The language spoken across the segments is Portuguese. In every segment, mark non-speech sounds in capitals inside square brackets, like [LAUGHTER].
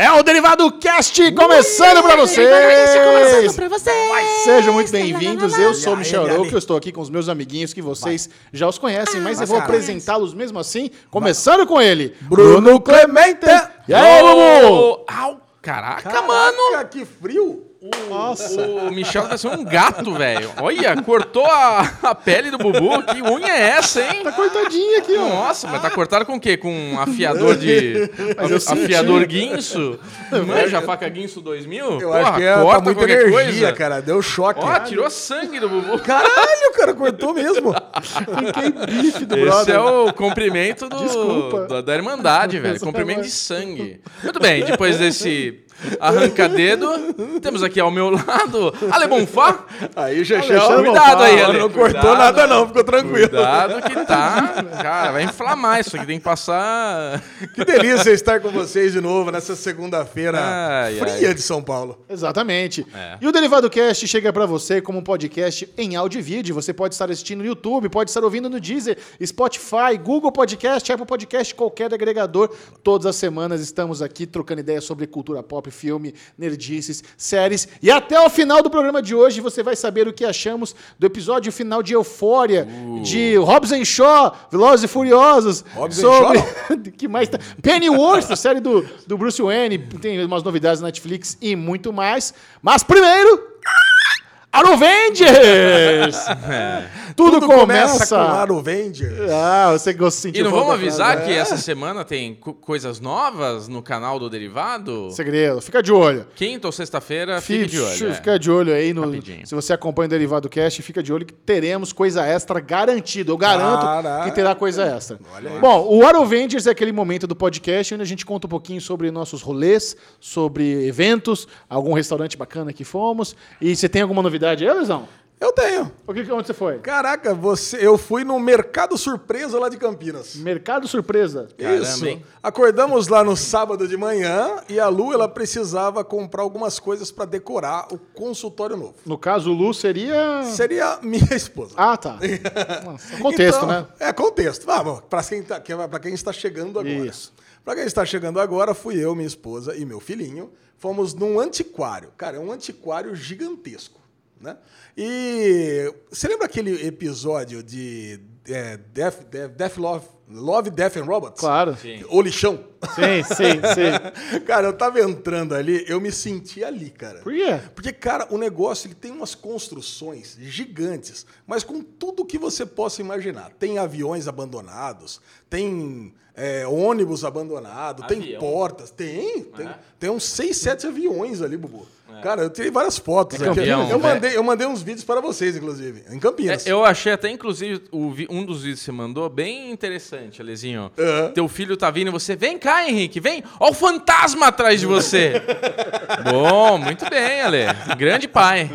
É o Derivado Cast começando pra vocês! Começando pra vocês! Sejam muito bem-vindos, eu sou o Michel? Arouca, eu estou aqui com os meus amiguinhos que vocês já os conhecem, mas eu vou apresentá-los mesmo assim, começando com ele, Bruno Clemente! E aí, Bubu? Au! Caraca, mano! Caraca, que frio! Nossa, O Michel tá sendo um gato, velho. Olha, cortou a, a pele do Bubu. Que unha é essa, hein? tá cortadinho aqui, ó. Nossa, mas tá cortado com o quê? Com um afiador de. [LAUGHS] Mas eu senti. afiador guinso? Manja a faca guinso 2000? Eu acho que é, tá corta muita qualquer energia, coisa. cara. Deu choque. Ó, tirou sangue do Bubu. Caralho, cara, cortou mesmo. Fiquei bife do Esse brother. é o comprimento do, Desculpa. do- da Irmandade, [LAUGHS] velho. Comprimento é de sangue. Muito bem, depois desse arranca-dedo, temos aqui ao meu lado Ale Bonfá. Aí, Xexel, Alexandre Cuidado aí, não, Ale. não cortou Cuidado. nada não, ficou tranquilo. Cuidado que tá. Cara, vai inflamar isso aqui. Tem que passar. Que delícia estar com vocês de novo nessa segunda-feira fria ai. de São Paulo. Exatamente. É. E o Derivado Cast chega pra você como um podcast em áudio e vídeo. Você pode estar assistindo no YouTube, pode estar ouvindo no Deezer, Spotify, Google Podcast, Apple Podcast, qualquer agregador. Todas as semanas estamos aqui trocando ideias sobre cultura pop, filme, nerdices, séries. E até o final do programa de hoje você vai saber o que achamos do episódio final de Eufória, de Hobbs and Shaw, Velozes e Furiosos. Hobbs sobre... [LAUGHS] que mais tá? Pennyworth, a série do, do Bruce Wayne. Tem umas novidades na Netflix e muito mais. Mas primeiro... Arovengers! [LAUGHS] Tudo, começa... com Aro Vende. Ah, você gostou E não vamos avisar que essa semana tem co- coisas novas no canal do Derivado? Segredo, fica de olho. Quinta ou sexta-feira, fique de olho. é. Fica de olho aí no. Rapidinho. Se você acompanha o Derivado Cast, fica de olho que teremos coisa extra garantido. Eu garanto Caraca. que terá coisa extra. Bom, o Arovengers é aquele momento do podcast onde a gente conta um pouquinho sobre nossos rolês, sobre eventos, algum restaurante bacana que fomos. E você tem alguma novidade aí, Luizão? Eu tenho. O que, onde você foi? Caraca, você, eu fui no Mercado Surpresa lá de Campinas. Mercado Surpresa. Caramba, Isso. hein? Acordamos lá no sábado de manhã e a Lu ela precisava comprar algumas coisas para decorar o consultório novo. No caso, o Lu seria. Seria minha [LAUGHS] esposa. Ah, tá. Nossa, [LAUGHS] contexto, Então, né? É, contexto. Vamos, para quem, tá, quem está chegando agora. Isso. Para quem está chegando agora, fui eu, minha esposa e meu filhinho. Fomos num antiquário. Cara, é um antiquário gigantesco. Né? E você lembra aquele episódio de é, Death, Death, Death Love, Love, Death and Robots? Claro. Sim. O lixão. Sim, sim, sim. [LAUGHS] cara, eu tava entrando ali, eu me senti ali, cara. Por quê? Porque, cara, o negócio ele tem umas construções gigantes, mas com tudo que você possa imaginar. Tem aviões abandonados, tem é, ônibus abandonado, tem Avião? portas. Tem, tem, É? tem uns seis, sete aviões ali, Bubu. Cara, eu tirei várias fotos. É aqui. Campinas, eu, né? mandei, eu mandei uns vídeos para vocês, inclusive, em Campinas. É, eu achei até, inclusive, o um dos vídeos que você mandou bem interessante, Alezinho. Aham. Teu filho tá vindo e você, vem cá, Henrique, vem. Ó o fantasma atrás de você. [LAUGHS] Bom, muito bem, Ale. Grande pai.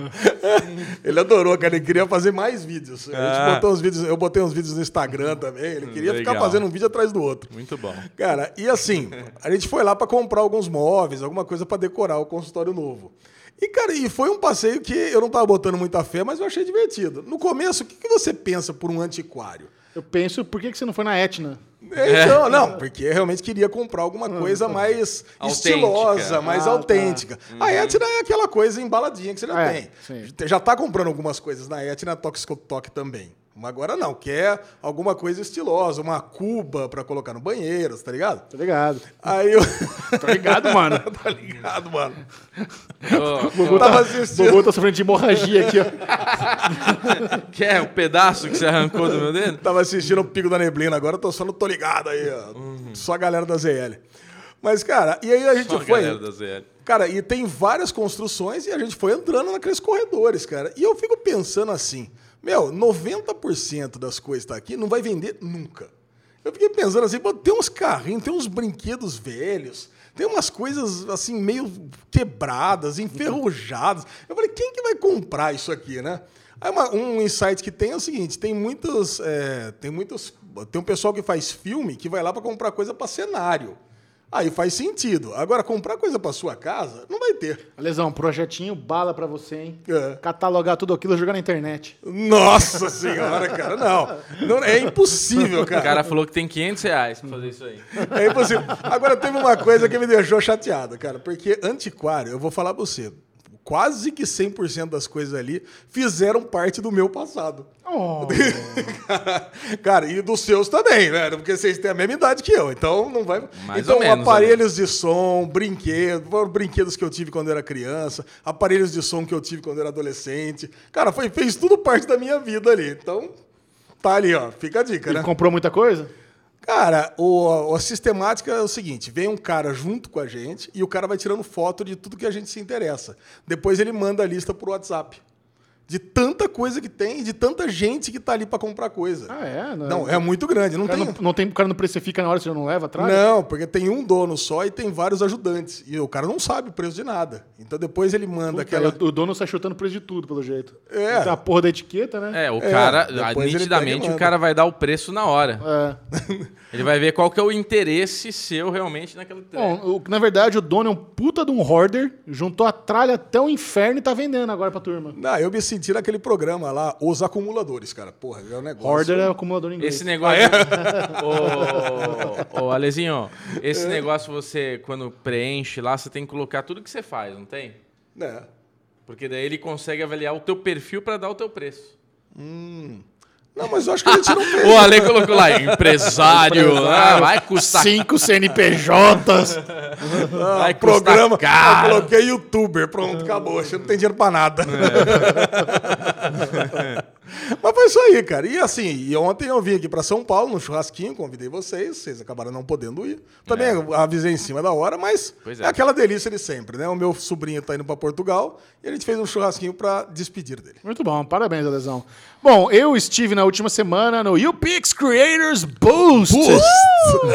Ele adorou, cara. Ele queria fazer mais vídeos. Ah. uns vídeos. Eu botei uns vídeos no Instagram também. Ele queria ficar Legal. fazendo um vídeo atrás do outro. Muito bom. Cara, e assim, a gente foi lá pra comprar alguns móveis, alguma coisa pra decorar o consultório novo. E, cara, e foi um passeio que eu não tava botando muita fé, mas eu achei divertido. No começo, o que, que você pensa por um antiquário? Eu penso, por que que você não foi na Etna? Então, não, porque eu realmente queria comprar alguma coisa mais Autêntica. estilosa, mais Ah, tá. autêntica. A Etna é aquela coisa embaladinha que você já É, tem. sim. Já tá comprando algumas coisas na Etna, Toque também. Mas agora não, quer alguma coisa estilosa, uma cuba pra colocar no banheiro, tá ligado? Tá ligado? Aí eu. [LAUGHS] [LAUGHS] Tá ligado, mano? tá ligado, mano? Bubu ô, tava tá, assistindo. Tá sofrendo de hemorragia aqui, ó. [LAUGHS] quer o pedaço que você arrancou do meu dedo? Tava assistindo o Pico da Neblina, agora eu tô só no Tô Ligado aí, ó. Só a galera da ZL. Mas, cara, e aí a gente Só a foi. galera da ZL. Cara, e tem várias construções e a gente foi entrando naqueles corredores, cara. E eu fico pensando assim, meu, 90% das coisas que tá aqui não vai vender nunca. Eu fiquei pensando assim, tem uns carrinhos, tem uns brinquedos velhos, tem umas coisas assim meio quebradas, enferrujadas. Eu falei, quem que vai comprar isso aqui, né? Aí uma- um insight que tem é o seguinte, tem muitos, é, tem muitos, tem um pessoal que faz filme que vai lá para comprar coisa para cenário. Aí faz sentido. Agora, comprar coisa pra sua casa, não vai ter. Lesão, projetinho bala pra você, hein? É. Catalogar tudo aquilo e jogar na internet. Nossa senhora, cara, não. Não, É impossível, O cara. cara falou que tem 500 reais pra fazer isso aí. É impossível. Agora, teve uma coisa que me deixou chateado, cara. Porque antiquário, eu vou falar pra você, quase que 100% das coisas ali fizeram parte do meu passado. Oh. [LAUGHS] Cara, e dos seus também, velho, porque vocês têm a mesma idade que eu, então não vai. Mais então, ou menos, aparelhos de som, brinquedos, foram brinquedos que eu tive quando era criança, aparelhos de som que eu tive quando era adolescente. Cara, foi, fez tudo parte da minha vida ali. Então, tá ali, ó. Fica a dica, Ele né? comprou muita coisa? Cara, o, a sistemática é o seguinte: vem um cara junto com a gente e o cara vai tirando foto de tudo que a gente se interessa. Depois ele manda a lista pro WhatsApp. De tanta coisa que tem, de tanta gente que tá ali pra comprar coisa. Ah, é? Não, é muito grande. Não tem. não, não tem, o cara não precifica na hora, você não leva atrás? Não, porque tem um dono só e tem vários ajudantes. E o cara não sabe o preço de nada. Então depois ele manda Puta, aquela. O dono sai chutando o preço de tudo, pelo jeito. É. Tem a porra da etiqueta, né? É, o É, cara, depois ah, nitidamente, o cara vai dar o preço na hora. É. [LAUGHS] Ele vai ver qual que é o interesse seu realmente naquela Bom, o- na verdade, o dono é um puta de um hoarder, juntou a tralha até o inferno e tá vendendo agora pra turma. Não, eu me senti naquele programa lá, Os Acumuladores, cara. Porra, é um negócio. Hoarder é acumulador em inglês. Esse negócio. [LAUGHS] ô, ô, Alezinho, esse negócio você, quando preenche lá, você tem que colocar tudo que você faz, não tem? É. Porque daí ele consegue avaliar o teu perfil pra dar o teu preço. Não, mas eu acho que a gente não [LAUGHS] fez. O Ale colocou lá, empresário, ah, vai custar, Cinco CNPJs. vai custar programa. Eu caro. coloquei youtuber, pronto, acabou. Você não tem dinheiro pra nada. [LAUGHS] Mas foi isso aí, cara. E assim, e ontem eu vim aqui pra São Paulo no churrasquinho, convidei vocês, vocês acabaram não podendo ir. Também avisei em cima da hora, mas Pois é. é. aquela delícia de sempre, né? O meu sobrinho tá indo pra Portugal e a gente fez um churrasquinho pra despedir dele. Muito bom, parabéns, Alesão. Bom, eu estive na última semana no UPix Creators Boost.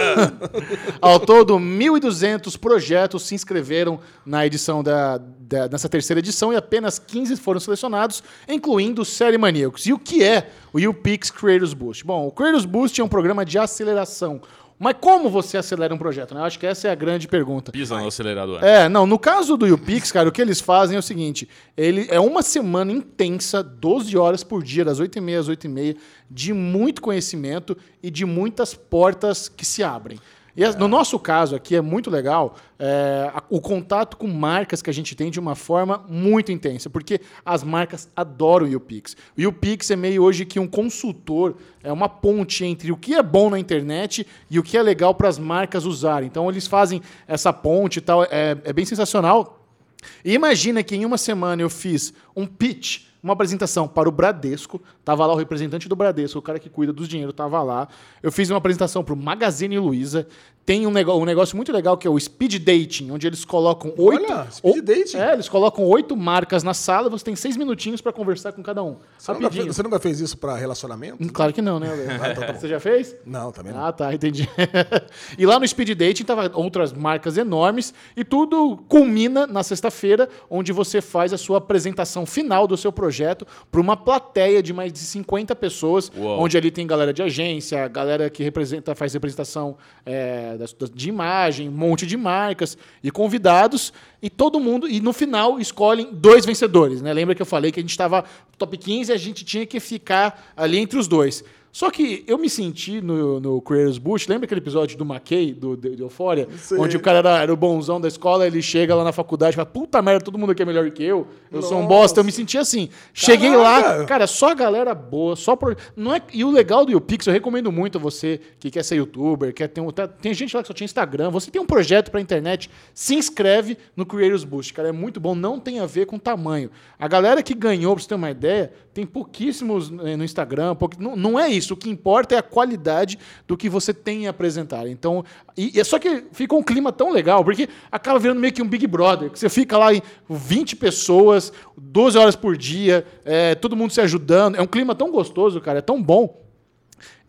[LAUGHS] Ao todo, 1.200 projetos se inscreveram na edição da, da- nessa terceira edição e apenas 15 foram selecionados, incluindo Série Maníacos. E o que é o UPix Creators Boost? Bom, o Creators Boost é um programa de aceleração. Mas como você acelera um projeto? Né? Eu acho que essa é a grande pergunta. Pisa no acelerador. É, não, no caso do YouPix, cara, o que eles fazem é o seguinte: ele é uma semana intensa, 12 horas por dia, das 8h30 às 8h30, de muito conhecimento e de muitas portas que se abrem. E as- no nosso caso aqui é muito legal é, o contato com marcas que a gente tem de uma forma muito intensa, porque as marcas adoram o YouPix. O YouPix é meio hoje que um consultor, é uma ponte entre o que é bom na internet e o que é legal para as marcas usarem. Então eles fazem essa ponte e tal, é, é bem sensacional. E imagina que em uma semana eu fiz um pitch, uma apresentação para o Bradesco. Tava lá o representante do Bradesco, o cara que cuida dos dinheiro, tava lá. Eu fiz uma apresentação para o Magazine Luiza. Tem um, nego- um negócio muito legal que é o Speed Dating, onde eles colocam oito. Speed o- Dating? É, eles colocam oito marcas na sala e você tem seis minutinhos para conversar com cada um. Você nunca, fez, você nunca fez isso pra relacionamento? Hum, Claro que não, né, Ale? [LAUGHS] Você já fez? Não, também não. Ah, tá, entendi. [LAUGHS] e lá no Speed Dating tava outras marcas enormes e tudo culmina na sexta-feira, onde você faz a sua apresentação final do seu projeto para uma plateia de mais de 50 pessoas, Uau. onde ali tem galera de agência, galera que representa, faz representação é, das- de imagem, um monte de marcas e convidados e todo mundo e no final escolhem dois vencedores, né? Lembra que eu falei que a gente estava top 15 e a gente tinha que ficar ali entre os dois. Só que eu me senti no, no Creators Boost, lembra aquele episódio do McKay, do, de, de Euphoria? Sei. Onde o cara era, era o bonzão da escola, ele chega lá na faculdade e fala, puta merda, todo mundo aqui é melhor que eu, eu sou um Nossa. bosta. Eu me senti assim. Cheguei lá, Caraca. cara, só galera boa, só pro... não é E o legal do YouPix, eu recomendo muito a você que quer ser youtuber, quer ter um... tá- Tem gente lá que só tinha Instagram, você tem um projeto pra internet, se inscreve no Creators Boost, cara, é muito bom, não tem a ver com tamanho. A galera que ganhou, pra você ter uma ideia, tem pouquíssimos eh, no Instagram, pouqui- não, não é isso, o que importa é a qualidade do que você tem a apresentar. Então, e, e é só que fica um clima tão legal, porque acaba virando meio que um Big Brother, que você fica lá em 20 pessoas, 12 horas por dia, eh, todo mundo se ajudando, é um clima tão gostoso, cara, é tão bom.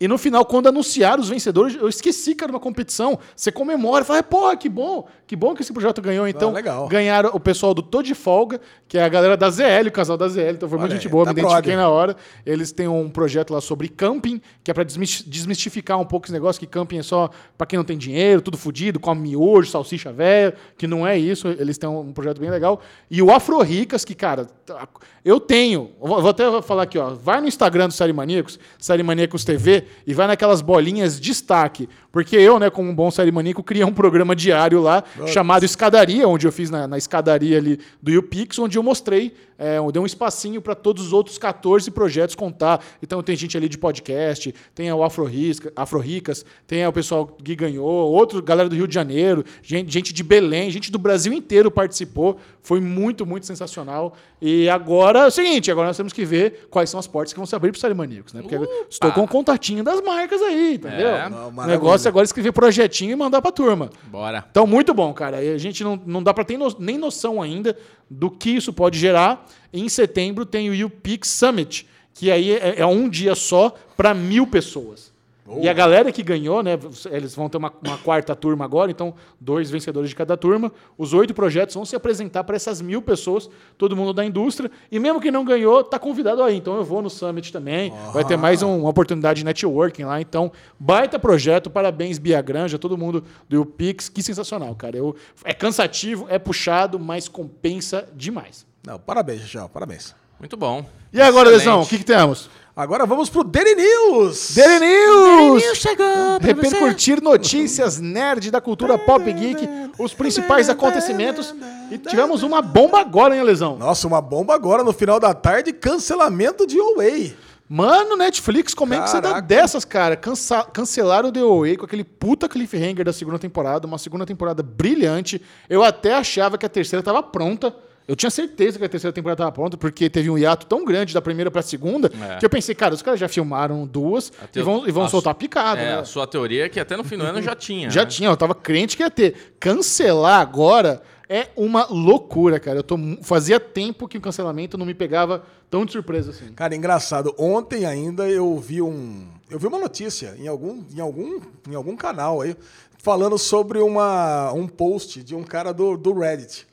E no final, quando anunciaram os vencedores, eu esqueci que era uma competição. Você comemora, fala, porra, que bom, que bom que esse projeto ganhou. Então, legal. ganharam o pessoal do Tô de Folga, que é a galera da ZL, o casal da ZL. Então foi muita Olha gente aí, boa, tá me identifiquei na hora. Eles têm um projeto lá sobre camping, que é pra desmis- desmistificar um pouco esse negócio que camping é só pra quem não tem dinheiro, tudo fudido, come miojo, salsicha velha, que não é isso. Eles têm um projeto bem legal. E o Afro Ricas, que, cara, tá- eu tenho. vou até falar aqui, ó. Vai no Instagram do Série Maníacos, Série Maníacos TV, e vai naquelas bolinhas destaque. Porque eu, né, como um bom Série Maníaco, criei um programa diário lá chamado Escadaria, onde eu fiz na, na escadaria ali do YouPix, onde eu mostrei, é, eu dei um espacinho para todos os outros 14 projetos contar. Então tem gente ali de podcast, tem o Afro, Risca, Afro Ricas, tem o pessoal que ganhou, outro, galera do Rio de Janeiro, gente, gente de Belém, gente do Brasil inteiro participou. Foi muito, muito sensacional. E agora é o seguinte, agora nós temos que ver quais são as portas que vão se abrir para os Série Maníacos, né? Porque estou com o contatinho das marcas aí, entendeu? É. Não, o negócio é agora escrever projetinho e mandar pra turma. Bora. Então, muito bom, cara. E a gente não, não dá pra ter no- nem noção ainda do que isso pode gerar. Em setembro tem o UPix Summit, que aí é, é um dia só para mil pessoas. E a galera que ganhou, né? Eles vão ter uma, uma quarta turma agora, então dois vencedores de cada turma. Os oito projetos vão se apresentar para essas mil pessoas, todo mundo da indústria. E mesmo que não ganhou, tá convidado aí. Então eu vou no Summit também. Vai ter mais um- uma oportunidade de networking lá. Então, baita projeto. Parabéns, Bia Granja, todo mundo do UPix. Que sensacional, cara. Eu, é cansativo, é puxado, mas compensa demais. Não, parabéns, Xixão, parabéns. Muito bom. E agora. Lesão, o que, que temos? Agora vamos pro Daily News. Daily News! chegou Repercutir notícias nerd da cultura pop geek, os principais acontecimentos. E tivemos uma bomba agora, hein, Lesão? Nossa, uma bomba agora no final da tarde, cancelamento de Away. Mano, Netflix, como é que você dá Caraca. dessas, cara? Cansa cancelaram o The OA com aquele puta cliffhanger da segunda temporada, uma segunda temporada brilhante. Eu até achava que a terceira tava pronta. Eu tinha certeza que a terceira temporada tava pronta, porque teve um hiato tão grande da primeira pra segunda, É. que eu pensei, cara, os caras já filmaram duas A e vão, e vão a soltar su- picado, É, né? a sua teoria é que até no fim do ano já tinha. Já né? tinha, eu tava crente que ia ter. Cancelar agora é uma loucura, cara. Eu tô, fazia tempo que o cancelamento não me pegava tão de surpresa assim. Cara, engraçado. Ontem ainda eu vi um, eu vi uma notícia em algum, em algum, em algum canal aí falando sobre uma, um post de um cara do, do Reddit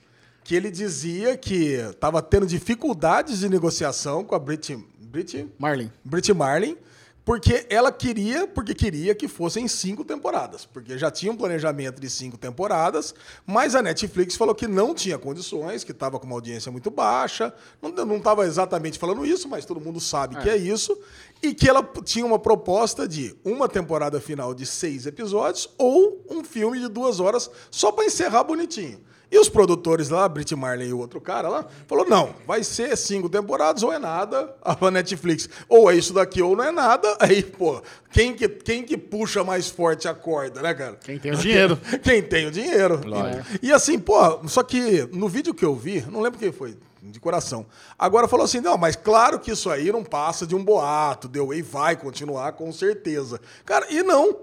que ele dizia que estava tendo dificuldades de negociação com a Brit, Brit, Marlin. Brit Marlin, porque ela queria, porque queria que fossem cinco temporadas, porque já tinha um planejamento de cinco temporadas, mas a Netflix falou que não tinha condições, que estava com uma audiência muito baixa, não estava exatamente falando isso, mas todo mundo sabe que é isso, e que ela tinha uma proposta de uma temporada final de seis episódios ou um filme de duas horas só para encerrar bonitinho. E os produtores lá, Brit Marley e o outro cara lá, falou: não, vai ser cinco temporadas ou é nada a [LAUGHS] Netflix. Ou é isso daqui ou não é nada. [LAUGHS] Aí, pô, quem que, quem que puxa mais forte a corda, né, cara? Quem tem o dinheiro. [LAUGHS] Quem tem o dinheiro. Lógico. E assim, pô, só que no vídeo que eu vi, não lembro quem foi, de coração. Agora falou assim: não, mas claro que isso aí não passa de um boato, The Way vai continuar com certeza. Cara, e não.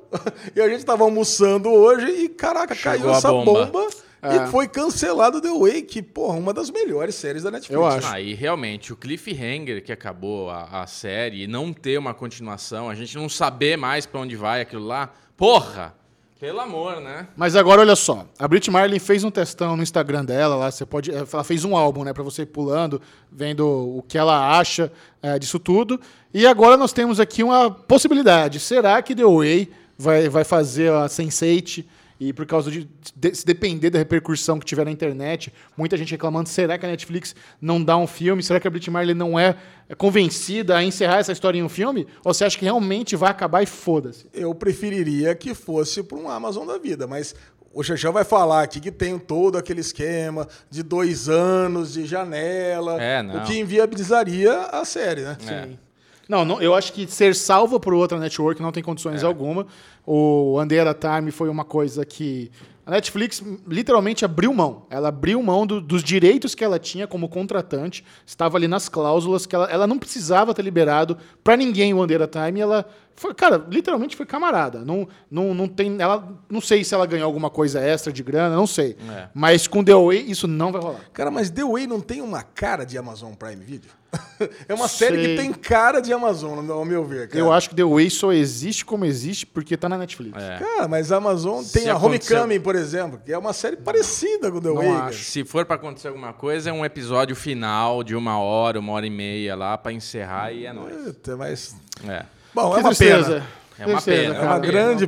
E a gente tava almoçando hoje e, caraca, caiu Chegou a essa bomba. bomba. É. E foi cancelado The Way, que, porra, uma das melhores séries da Netflix. Eu acho. Ah, e realmente, o cliffhanger que acabou a, a série e não ter uma continuação, a gente não saber mais pra onde vai aquilo lá, porra! Pelo amor, né? Mas agora, olha só. A Brit Marlin fez um testão no Instagram dela lá. Você pode. Ela fez um álbum, né? Pra você ir pulando, vendo o que ela acha é, disso tudo. E agora nós temos aqui uma possibilidade. Será que The Way vai, vai fazer a Sense8? E por causa de, de se depender da repercussão que tiver na internet, muita gente reclamando, será que a Netflix não dá um filme? Será que a Brit Marley não é convencida a encerrar essa história em um filme? Ou você acha que realmente vai acabar e foda-se? Eu preferiria que fosse para um Amazon da vida, mas o Xexão vai falar aqui que tem todo aquele esquema de dois anos de janela, É, o que inviabilizaria a série, né? É. Não, não, eu acho que ser salvo por outra network não tem condições alguma. O Andera Time foi uma coisa que a Netflix literalmente abriu mão. Ela abriu mão do- dos direitos que ela tinha como contratante. Estava ali nas cláusulas que ela, ela não precisava ter liberado para ninguém o Andera Time. e Ela foi, cara, literalmente foi camarada. Não, não, não tem, ela não sei se ela ganhou alguma coisa extra de grana, não sei. É. Mas com The Way isso não vai rolar. Cara, mas The Way não tem uma cara de Amazon Prime Video? [LAUGHS] É uma série Sei. que tem cara de Amazon, ao meu ver, cara. Eu acho que The Way só existe como existe porque tá na Netflix. É. Cara, mas a Amazon tem Se a aconteceu- Homecoming, por exemplo, que é uma série parecida com The Não Way. Se for pra acontecer alguma coisa, é um episódio final de uma hora, uma hora e meia lá pra encerrar e é nóis. Mas... É. Bom, Que é uma tristeza. pena. É uma Tristeza, pena, é uma grande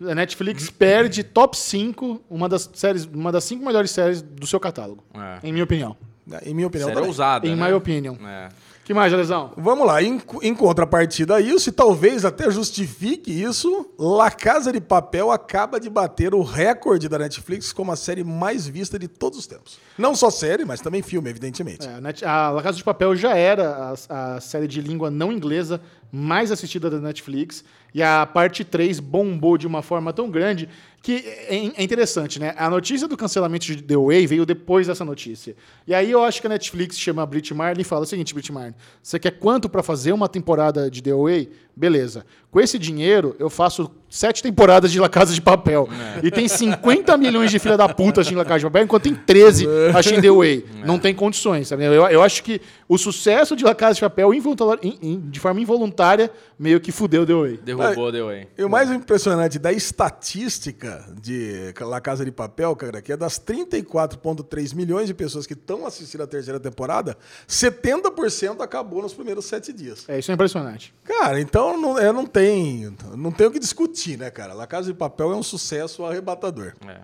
Uma A Netflix perde top 5, uma das séries, uma das cinco melhores séries do seu catálogo, É. em minha opinião. Em minha opinião também. ousada. Em né? my opinion. É. que mais, Alesão? Vamos lá, em, em contrapartida a isso, e talvez até justifique isso, La Casa de Papel acaba de bater o recorde da Netflix como a série mais vista de todos os tempos. Não só série, mas também filme, evidentemente. É, a La Casa de Papel já era a, a série de língua não inglesa mais assistida da Netflix. E a parte 3 bombou de uma forma tão grande que é, é interessante, né? A notícia do cancelamento de The Way veio depois dessa notícia. E aí eu acho que a Netflix chama a Brit Marley e fala o seguinte, Brit Marley, você quer quanto pra fazer uma temporada de The Way? Beleza. Com esse dinheiro, eu faço sete temporadas de La Casa de Papel. E tem 50 milhões de filha da puta assistindo La Casa de Papel, enquanto tem 13 assistindo The Way. Não tem condições, sabe? Eu, eu acho que o sucesso de La Casa de Papel, involuntar- in- in- de forma involuntária, meio que fudeu The Way. Derrubou, deu aí. E o mais impressionante da estatística de La Casa de Papel, cara, que é das 34,3 milhões de pessoas que estão assistindo a terceira temporada, 70% acabou nos primeiros sete dias. É, isso é impressionante. Cara, então não, é, não tem não tem o que discutir, né, cara? La Casa de Papel é um sucesso arrebatador. É.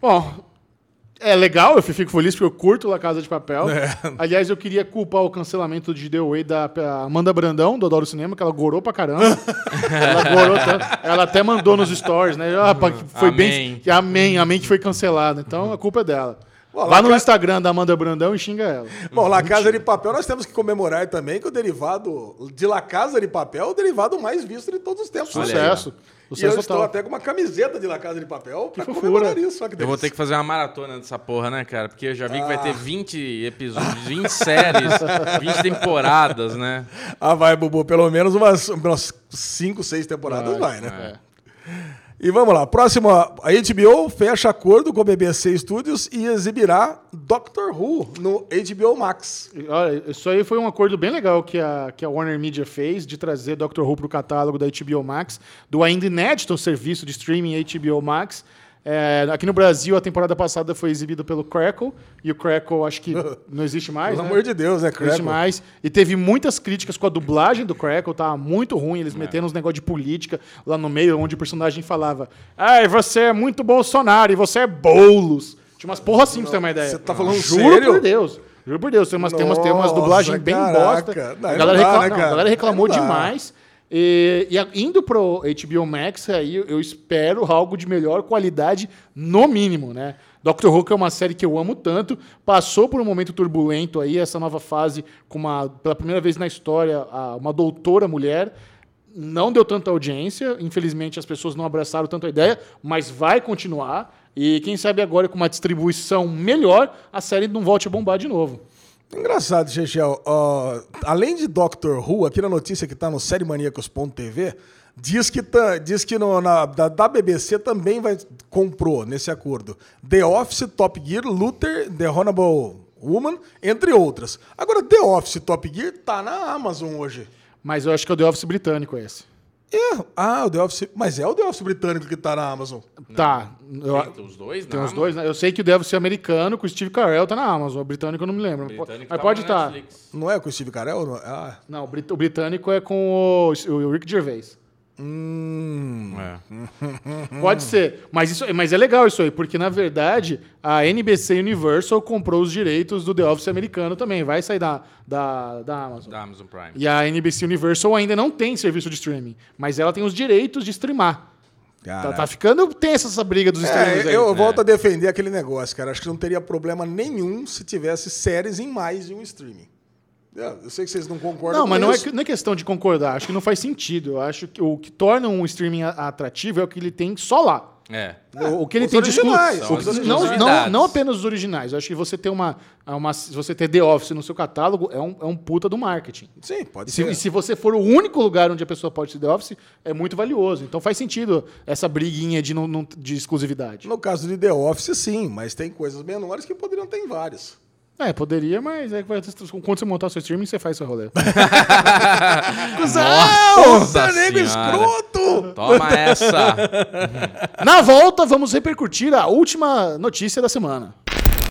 Bom, é legal, eu fico feliz porque eu curto La Casa de Papel. É. Aliás, eu queria culpar o cancelamento de The Way da da Amanda Brandão, do Adoro Cinema, que ela gorou pra caramba. [LAUGHS] ela gorou tanto. Ela até mandou nos stories, né? Ah, foi bem. Amém. que Amém, amém que foi cancelado. Então a culpa é dela. Bom, Vá no Ca- Instagram da Amanda Brandão e xinga ela. Bom, La Casa de Papel, nós temos que comemorar também que o derivado de La Casa de Papel é o derivado mais visto de todos os tempos. Aí, Sucesso. E eu Sucesso estou total. até com uma camiseta de La Casa de Papel pra fofura. comemorar isso. Só que Eu vou ter que fazer uma maratona dessa porra, né, cara? Porque eu já vi que vai ter 20 episódios, 20 séries, [LAUGHS] 20 temporadas, né? Ah, vai, Bubu. Pelo menos umas, umas cinco, seis temporadas vai, Vai, né? E vamos lá. Próximo, a HBO fecha acordo com a BBC Studios e exibirá Doctor Who no HBO Max. Olha, isso aí foi um acordo bem legal que a, que a Warner Media fez de trazer Doctor Who para o catálogo da HBO Max, do ainda inédito serviço de streaming HBO Max. É, aqui no Brasil, a temporada passada foi exibida pelo Crackle, e o Crackle acho que [LAUGHS] não existe mais. Pelo né? amor de Deus, né, Não existe Crackle? mais. E teve muitas críticas com a dublagem do Crackle, tá muito ruim. É. Eles meteram uns negócios de política lá no meio, onde o personagem falava: Ai, você é muito Bolsonaro e você é Boulos. Tinha umas porra assim pra você ter uma ideia. Você tá falando Juro sério? por Deus. Juro por Deus. Tem umas, tem umas, tem umas Nossa, dublagens bem caraca. bosta. Não, a, galera não dá, recla- né, não, a galera reclamou demais. E, e indo pro HBO Max, aí eu- espero algo de melhor qualidade, no mínimo, né? Doctor Who é uma série que eu amo tanto, passou por um momento turbulento aí, essa nova fase, com uma, pela primeira vez na história, uma doutora mulher. Não deu tanta audiência, infelizmente as pessoas não abraçaram tanto a ideia, mas vai continuar. E quem sabe agora com uma distribuição melhor, a série não volte a bombar de novo. Engraçado, Chechel. ó, além de Doctor Who, aqui na notícia que tá no sériemaníacos.tv, diz que, tá, diz que no, na, da, da BBC também vai, comprou nesse acordo The Office, Top Gear, Luther, The Honorable Woman, entre outras. Agora, The Office Top Gear tá na Amazon hoje. Mas eu acho que é o The Office britânico esse. É, ah, o The Office. Mas é o The Office britânico que tá na Amazon. Tá. Eu, Tem os dois, tem os dois, né? Eu sei que o The Office americano com o Steve Carell tá na Amazon. O britânico eu não me lembro. Britânico Mas tava pode estar. Netflix. Não é com o Steve Carell? Não, ah, Não, o brit- o britânico é com o, o Rick Gervais. Hum. É. [LAUGHS] Pode ser. Mas, isso, mas é legal isso aí, porque na verdade a NBC Universal comprou os direitos do The Office americano também. Vai sair da, da, da Amazon. Da Amazon Prime. E a NBC Universal ainda não tem serviço de streaming, mas ela tem os direitos de streamar. Tá, tá ficando tensa essa briga dos streamers É, aí. eu volto a defender aquele negócio, cara. Acho que não teria problema nenhum se tivesse séries em mais de um streaming. É, Eu sei que vocês não concordam Não, com mas não é, que- não é questão de concordar. Acho que não faz sentido. Eu acho que o que torna um streaming atrativo é o que ele tem só lá. É. O, o que ele os tem de originais, o são que- as não, não, não apenas os originais. Eu acho que você ter uma, uma se você ter The Office no seu catálogo é um, é um puta do marketing. Sim, pode E se, ser. e se você for o único lugar onde a pessoa pode ter The Office, é muito valioso. Então faz sentido essa briguinha de, não, não- de exclusividade. No caso de The Office, sim, mas tem coisas menores que poderiam ter em vários. [LAUGHS] É, poderia, mas é vai, quando você montar o seu streaming, você faz seu rolê. [LAUGHS] Cusão! Nossa é nego escroto! Toma essa. [LAUGHS] Na volta, vamos repercutir a última notícia da semana.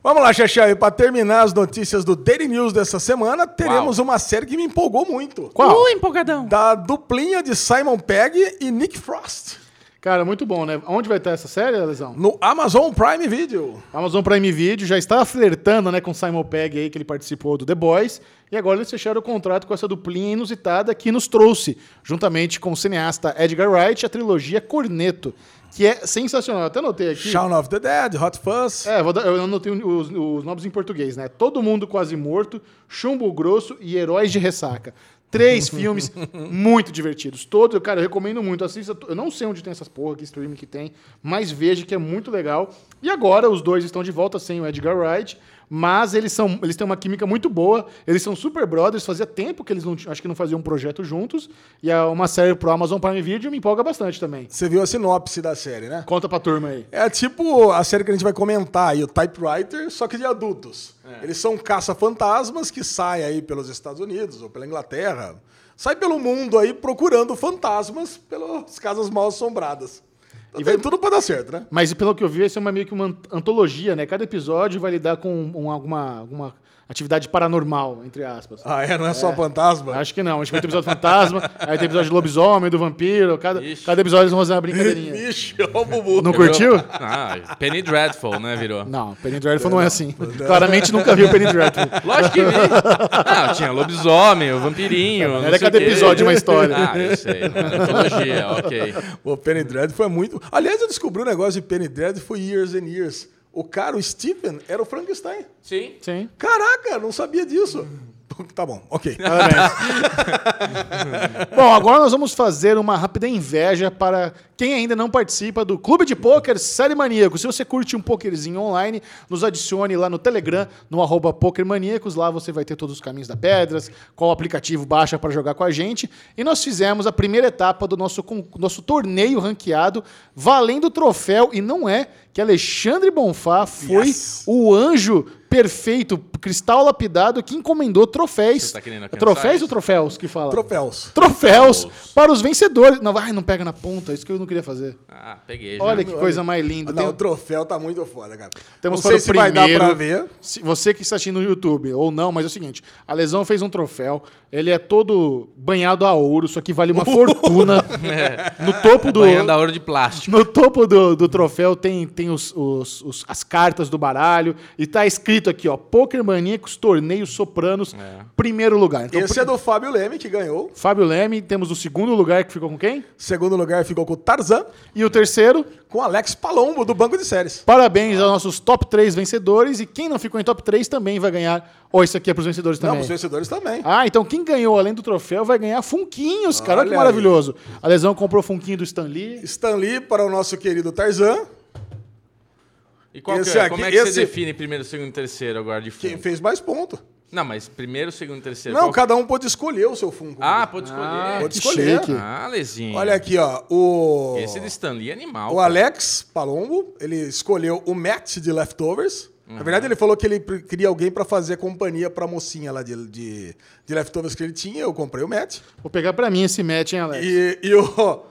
Vamos lá, Xaxá, e pra terminar as notícias do Daily News dessa semana, teremos uma série que me empolgou muito. Qual? Uh, empolgadão. Da duplinha de Simon Pegg e Nick Frost. Cara, muito bom, né? Onde vai estar essa série, Lesão? No Amazon Prime Video. Amazon Prime Video já estava flertando né, com Simon Pegg aí, que ele participou do The Boys. E agora eles fecharam o contrato com essa duplinha inusitada que nos trouxe, juntamente com o cineasta Edgar Wright, a trilogia Corneto, que é sensacional. Eu até anotei aqui. Shaun of the Dead, Hot Fuzz. É, dar- eu anotei os, os nomes em português, né? Todo Mundo Quase Morto, Chumbo Grosso e Heróis de Ressaca. Três filmes muito divertidos. Todos, cara, eu recomendo muito. Assista. Eu não sei onde tem essas porra, que streaming que tem, mas veja que é muito legal. E agora os dois estão de volta sem o Edgar Wright, mas eles são, eles têm uma química muito boa. Eles são super brothers. Fazia tempo que eles não, acho que não faziam um projeto juntos. E é uma série pro Amazon Prime Video me empolga bastante também. Você viu a sinopse da série, né? Conta pra turma aí. É tipo a série que a gente vai comentar aí, o Typewriter, só que de adultos. Eles são caça-fantasmas que saem aí pelos Estados Unidos ou pela Inglaterra. Sai pelo mundo aí procurando fantasmas pelas casas mal assombradas. Então, tem tudo pra dar certo, né? Mas pelo que eu vi, isso é uma, meio que uma ant- antologia, né? Cada episódio vai lidar com um- alguma, alguma atividade paranormal, entre aspas. Ah, é? Não é só fantasma? Acho que não. Acho que vai ter episódio de fantasma, [LAUGHS] aí tem episódio de lobisomem, do vampiro. Cada, Ixi. cada episódio eles vão fazer uma brincadeirinha. [LAUGHS] Vixe, ó o Bubu. Não curtiu? Ah, Penny Dreadful, né, virou? Não, Penny Dreadful não é assim. Claramente nunca viu Penny Dreadful. [LAUGHS] Lógico que vi. Ah, tinha lobisomem, o vampirinho. não Era sei cada episódio uma história. Ah, eu sei. Antologia, ok. O Penny Dread foi muito. Aliás, eu descobri um negócio de Penny Dread foi Years and Years. O cara, o Stephen, era o Frankenstein. Sim. Sim. Caraca, não sabia disso. [LAUGHS] Tá bom, ok. [LAUGHS] Parabéns. [LAUGHS] Bom, agora nós vamos fazer uma rápida inveja para quem ainda não participa do Clube de Pôquer Série Maníaco. Se você curte um pokerzinho online, nos adicione lá no Telegram, no arroba PokerManíacos. Lá você vai ter todos os caminhos da pedras, qual aplicativo baixa para jogar com a gente. E nós fizemos a primeira etapa do nosso, nosso torneio ranqueado, valendo o troféu. E não é que Alexandre Bonfá foi Yes. o anjo perfeito, cristal lapidado, que encomendou troféus. Você tá troféus ou troféus que fala? Troféus. Troféus para os vencedores. Não, ai, não pega na ponta, isso que eu não queria fazer. Ah, peguei já. Olha que coisa mais linda. Não, Tem- o troféu tá muito foda, cara. Temos não sei para o se vai dar primeiro- pra ver. Se você que está assistindo no YouTube ou não, mas é o seguinte: a Lesão fez um troféu, ele é todo banhado a ouro, isso aqui vale uma [LAUGHS] fortuna. [LAUGHS] No topo do. Banhando a ouro de plástico. No topo do, do troféu tem, tem os, os- os- as cartas do baralho e tá escrito aqui, ó, Poker Maníacos Torneio Sopranos, primeiro lugar. Então, Esse é do Fábio Leme, que ganhou. Fábio Leme, temos o segundo lugar que ficou com quem? Segundo lugar ficou com o Tarzan, E o terceiro, com o Alex Palombo, do Banco de Séries. parabéns aos nossos top 3 vencedores. E quem não ficou em top 3 também vai ganhar. Ou isso aqui é pros vencedores Não, também. os vencedores também. Ah, então quem ganhou além do troféu vai ganhar funquinhos, cara. Olha que Olha aí. maravilhoso. A Lesão comprou funquinho do Stan Lee. Stan Lee para o nosso querido Tarzan. E qual que Esse é? aqui- Como é que esse- você define primeiro, segundo e terceiro agora de Quem fundo? fez mais ponto. Não, mas primeiro, segundo e terceiro. Não, qual- cada um pôde escolher o seu Funko. Ah, pode escolher. Ah, Pode que escolher. chique. Ah, Lezinho. Olha aqui, ó. O, Esse de Stanley é animal. o cara. Alex Palombo, ele escolheu o Matt de Leftovers. Na verdade, ele falou que ele queria alguém pra fazer companhia pra mocinha lá de, de, de Leftovers que ele tinha. Eu comprei o Matt. Vou pegar pra mim esse match, hein, Alex? E, e o,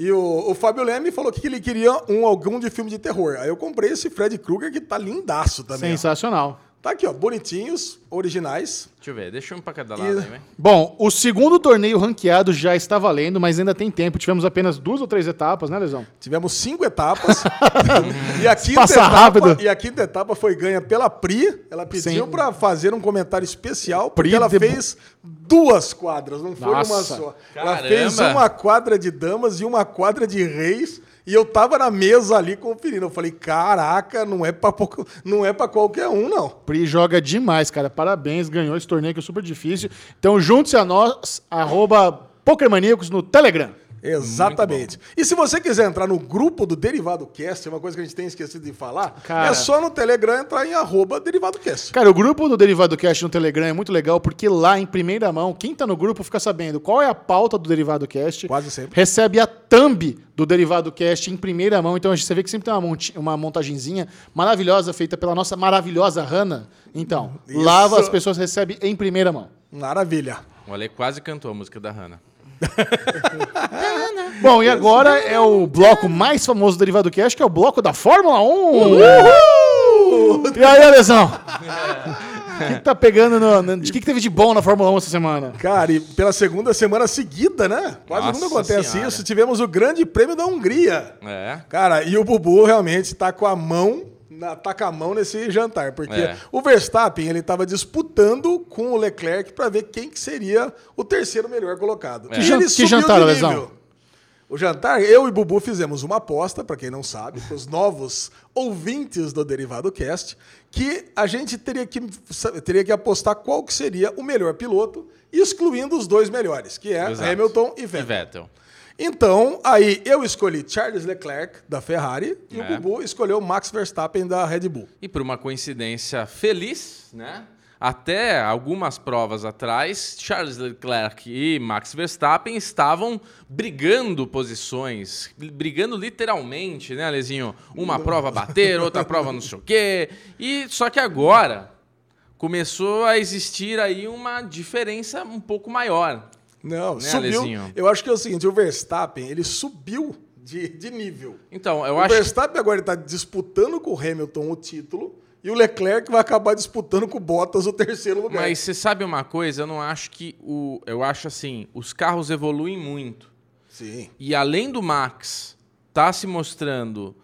e o, o Fábio Leme falou que ele queria um algum de filme de terror. Aí eu comprei esse Fred Krueger que tá lindaço também. ó. Tá aqui, ó, bonitinhos, originais. Deixa eu ver, deixa um pra cada lado aí, vai. Bom, o segundo torneio ranqueado já está valendo, mas ainda tem tempo. Tivemos apenas duas ou três etapas, né, Lesão? Tivemos cinco etapas. [LAUGHS] e, a quinta Passa etapa, rápido. e a quinta etapa foi ganha pela Pri. Ela pediu Sim. pra fazer um comentário especial, porque Pri ela de- fez duas quadras, não foi Nossa. uma só. Ela Caramba. fez uma quadra de damas e uma quadra de reis. E eu tava na mesa ali conferindo. Eu falei, caraca, não é pra, pouco- não é pra qualquer um, não. Pri joga demais, cara. Parabéns, ganhou esse torneio que é super difícil. Então junte-se a nós, arroba PokerManíacos no Telegram. Exatamente. E se você quiser entrar no grupo do Derivado Cast, é uma coisa que a gente tem esquecido de falar, Cara. é só no Telegram entrar em arroba Derivado Cast. Cara, o grupo do Derivado Cast no Telegram é muito legal porque lá, em primeira mão, quem tá no grupo fica sabendo qual é a pauta do Derivado Cast. Quase sempre. Recebe a thumb do Derivado Cast em primeira mão. Então você vê que sempre tem uma, monti- uma montagenzinha maravilhosa feita pela nossa maravilhosa Hanna. Então, Isso. lá as pessoas recebem em primeira mão. Maravilha. O Ale quase cantou a música da Hannah. [LAUGHS] Bom, e agora é o bloco mais famoso do Derivado Cast, que é o bloco da Fórmula 1. E aí, Alesão? O [LAUGHS] que, que tá pegando no, no- De que, que teve de bom na Fórmula 1 essa semana? Cara, e pela segunda semana seguida, né? Quase Nossa nunca acontece Senhora. isso. Tivemos o Grande Prêmio da Hungria. É. Cara, e o Bubu realmente tá com a mão, na, com a mão nesse jantar, porque É. o Verstappen, ele tava disputando com o Leclerc para ver quem que seria o terceiro melhor colocado. Que E jan- ele que subiu jantar, de Lesão? nível. O jantar, eu e Bubu fizemos uma aposta, para quem não sabe, [LAUGHS] para os novos ouvintes do Derivado Cast, que a gente teria que, teria que apostar qual que seria o melhor piloto, excluindo os dois melhores, que é Exato. Hamilton e E Vettel. Então, aí eu escolhi Charles Leclerc, da Ferrari, e É. o Bubu escolheu Max Verstappen, da Red Bull. E por uma coincidência feliz, né? Até algumas provas atrás, Charles Leclerc e Max Verstappen estavam brigando posições, brigando literalmente, né, Alezinho? Uma prova bater, outra prova não sei o quê. E só que agora começou a existir aí uma diferença um pouco maior. Não, Né, subiu. Alezinho? Eu acho que é o seguinte, o Verstappen, ele subiu de, de nível. Então, eu o acho Verstappen agora está disputando com o Hamilton o título, e o Leclerc vai acabar disputando com o Bottas o terceiro lugar. Mas você sabe uma coisa? Eu não acho que o. Eu acho assim, os carros evoluem muito. Sim. E além do Max tá se mostrando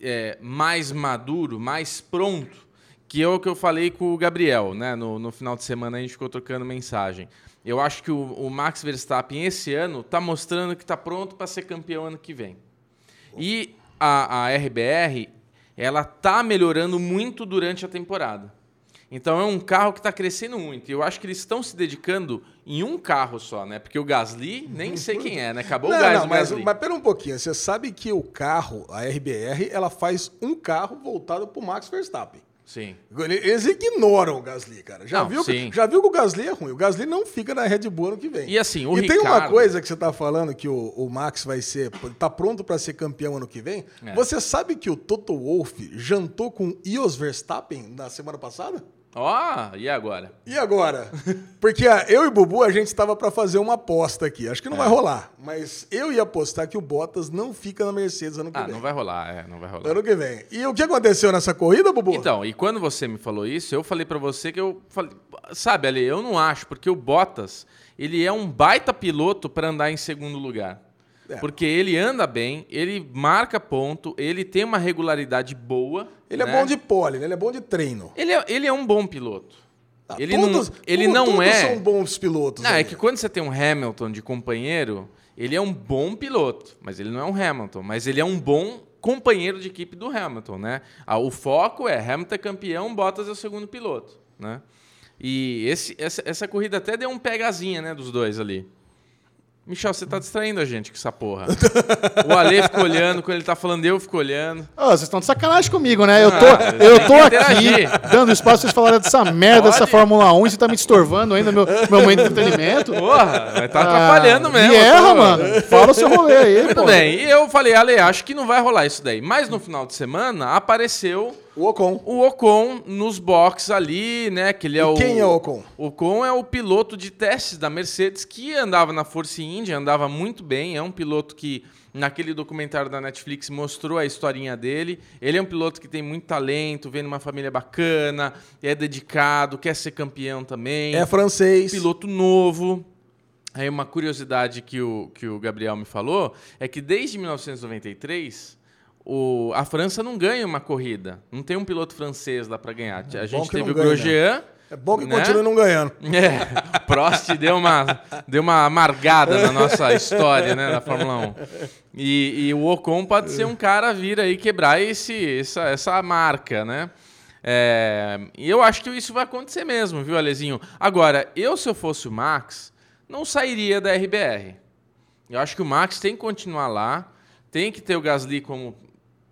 é, mais maduro, mais pronto, que é o que eu falei com o Gabriel, né? No, no final de semana a gente ficou trocando mensagem. Eu acho que o, o Max Verstappen esse ano tá mostrando que tá pronto para ser campeão ano que vem. E a, a RBR, ela tá melhorando muito durante a temporada. Então é um carro que está crescendo muito. E eu acho que eles estão se dedicando em um carro só, né? Porque o Gasly, nem sei quem é, né? Acabou Não, o gás não, mas, Gasly. mas pera um pouquinho. Você sabe que o carro, a RBR, ela faz um carro voltado pro Max Verstappen. Sim. Eles ignoram o Gasly, cara. Já, Não, viu, sim. que, já viu que o Gasly é ruim. O Gasly não fica na Red Bull ano que vem. E assim, o E tem uma Ricardo- coisa que você tá falando que o, o Max vai ser, tá pronto para ser campeão ano que vem. É. Você sabe que o Toto Wolff jantou com Ios Verstappen na semana passada? Ó, e agora? E agora? [LAUGHS] Porque ah, eu e o Bubu, a gente estava para fazer uma aposta aqui. Acho que É. não vai rolar. Mas eu ia apostar que o Bottas não fica na Mercedes ano que Ah, vem. não vai rolar, é, não vai rolar. Ano que vem. E o que aconteceu nessa corrida, Bubu? Então, e quando você me falou isso, eu falei pra você que eu falei, sabe, Ali, eu não acho, porque o Bottas, ele é um baita piloto pra andar em segundo lugar. É. Porque ele anda bem, ele marca ponto, ele tem uma regularidade boa. ele né? é bom de pole, né? ele é bom de treino. Ele é, ele é um bom piloto. Ah, ele todos- não, ele tu- não todos é. são bons pilotos. Não, é que quando você tem um Hamilton de companheiro, ele é um bom piloto, mas ele não é um Hamilton, mas ele é um bom companheiro de equipe do Hamilton, né? Ah, O foco é Hamilton é campeão, Bottas é o segundo piloto, né? E esse, essa, essa corrida até deu um pegazinha, né, dos dois ali. Michel, você tá distraindo a gente com essa porra. o Ale fica olhando, quando ele tá falando, eu fico olhando. Ô, vocês estão de sacanagem comigo, né? Eu tô, Ah, eu tô aqui dando espaço pra vocês falarem dessa merda, Pode. dessa Fórmula 1, e você tá me estorvando ainda meu, meu momento de entretenimento. Porra, mas tá atrapalhando Ah, mesmo. E erra, pô. mano. Fala o seu rolê aí, Tudo pô. bem, e eu falei, Ale, acho que não vai rolar isso daí. Mas no final de semana apareceu O Ocon. o Ocon nos boxes ali, né? Que ele é o. quem é o Ocon? O Ocon é o piloto de testes da Mercedes que andava na Force India, andava muito bem. É um piloto que, naquele documentário da Netflix, mostrou a historinha dele. Ele é um piloto que tem muito talento, vem numa família bacana, é dedicado, quer ser campeão também. É francês. piloto novo. Aí uma curiosidade que o, que o Gabriel me falou é que desde 1993 o, a França não ganha uma corrida. Não tem um piloto francês lá para ganhar. A gente teve o ganha, Grosjean. É bom que né? continue não ganhando. [LAUGHS] É, Prost deu uma, deu uma amargada na nossa história, né, da Fórmula 1. E, e o Ocon pode ser um cara vir aí quebrar esse, essa, essa marca, né? É, e eu acho que isso vai acontecer mesmo, viu, Alezinho? Agora, eu, se eu fosse o Max, não sairia da RBR. Eu acho que o Max tem que continuar lá, tem que ter o Gasly como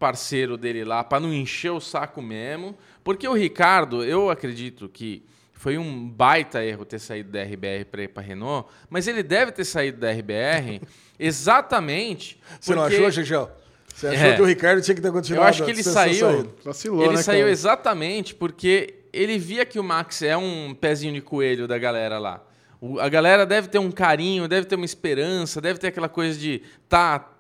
parceiro dele lá para não encher o saco mesmo, porque o Ricardo, eu acredito que foi um baita erro ter saído da RBR para ir para Renault, mas ele deve ter saído da RBR [LAUGHS] exatamente. Você não porque- achou, Chechel? Você achou É. que o Ricardo tinha que ter Eu continuado? acho que ele saiu. Vacilou, ele né, saiu cara? exatamente porque ele via que o Max é um pezinho de coelho da galera lá. O- a galera deve ter um carinho, deve ter uma esperança, deve ter aquela coisa de tá,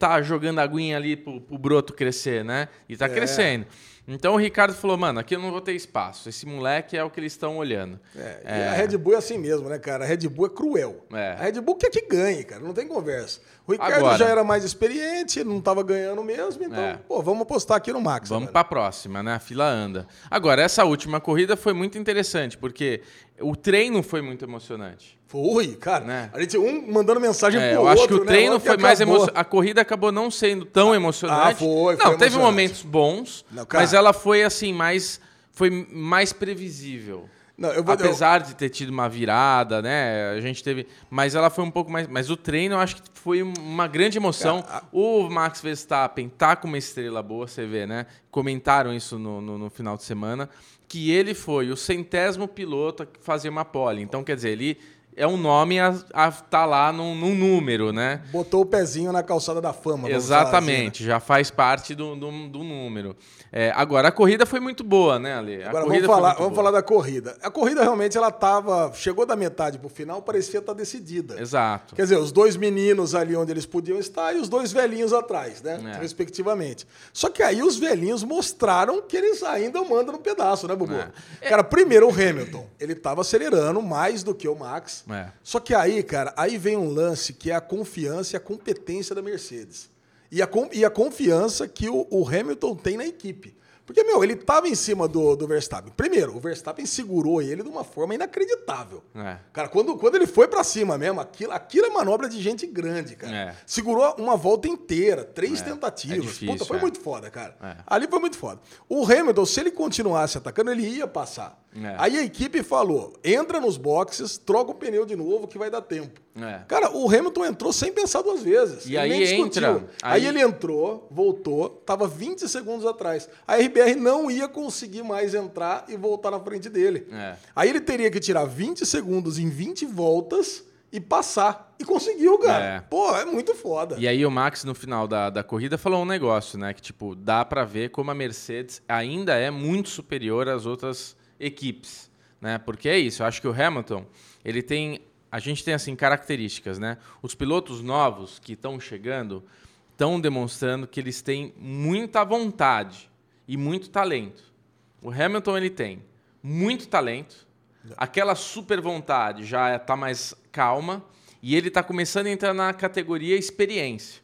tá jogando aguinha ali pro, pro broto crescer, né? E É. tá crescendo. Então o Ricardo falou, mano, aqui eu não vou ter espaço. Esse moleque é o que eles estão olhando. É, e a Red Bull é assim mesmo, né, cara? A Red Bull é cruel. É. A Red Bull quer que ganhe, cara. Não tem conversa. O Ricardo Agora- já era mais experiente, não tava ganhando mesmo, então, É. pô, vamos apostar aqui no Max. Vamos para a próxima, né? A fila anda. Agora, essa última corrida foi muito interessante, porque o treino foi muito emocionante. Foi, cara. Né? A gente um mandando mensagem É, pro eu outro, acho que o né? treino que foi mais acabou. emocionante. A corrida acabou não sendo tão emocionante. Ah, foi, Não, foi teve emocionante. momentos bons, Não, mas ela foi assim mais foi mais previsível. Não, eu vou- Apesar de ter tido uma virada, né? A gente teve, mas ela foi um pouco mais, mas o treino eu acho que foi uma grande emoção. Cara, O Max Verstappen tá com uma estrela boa, você vê, né? Comentaram isso no, no, no final de semana que ele foi o centésimo piloto a fazer uma pole. Então, quer dizer, ele é um nome a estar lá num, num número, né? Botou o pezinho na calçada da fama. Exatamente, já faz parte do, do, do número. É, agora, a corrida foi muito boa, né, Ale? A Agora vamos falar, vamos boa. falar da corrida. A corrida realmente ela tava, chegou da metade pro final, parecia estar decidida. Exato. Quer dizer, os dois meninos ali onde eles podiam estar e os dois velhinhos atrás, né? É. Respectivamente. Só que aí os velhinhos mostraram que eles ainda mandam no pedaço, né, Bubu? É. Cara, primeiro o Hamilton, ele tava acelerando mais do que o Max. É. Só que aí, cara, aí vem um lance que é a confiança e a competência da Mercedes. E a, e a confiança que o, o Hamilton tem na equipe. Porque, meu, ele tava em cima do, do Verstappen. Primeiro, o Verstappen segurou ele de uma forma inacreditável. É. Cara, quando, quando ele foi pra cima mesmo, aquilo, aquilo é manobra de gente grande, cara. É. Segurou uma volta inteira, três É, tentativas. é difícil, Puta, foi é. muito foda, cara. É. Ali foi muito foda. O Hamilton, se ele continuasse atacando, ele ia passar. Aí a equipe falou: entra nos boxes, troca o pneu de novo que vai dar tempo. Cara, o Hamilton entrou sem pensar duas vezes. E aí entra- Aí... aí- ele entrou, voltou, tava 20 segundos atrás. A RBR não ia conseguir mais entrar e voltar na frente dele. É. Aí ele teria que tirar 20 segundos em 20 voltas e passar. E conseguiu, cara. É. Pô, é muito foda. E aí o Max, no final da, da corrida, falou um negócio, né? Que, tipo, dá pra ver como a Mercedes ainda é muito superior às outras equipes, né? Porque é isso, eu acho que o Hamilton, ele tem... A gente tem, assim, características, né? Os pilotos novos que estão chegando estão demonstrando que eles têm muita vontade e muito talento. O Hamilton, ele tem muito talento, aquela super vontade já está mais calma e ele está começando a entrar na categoria experiência.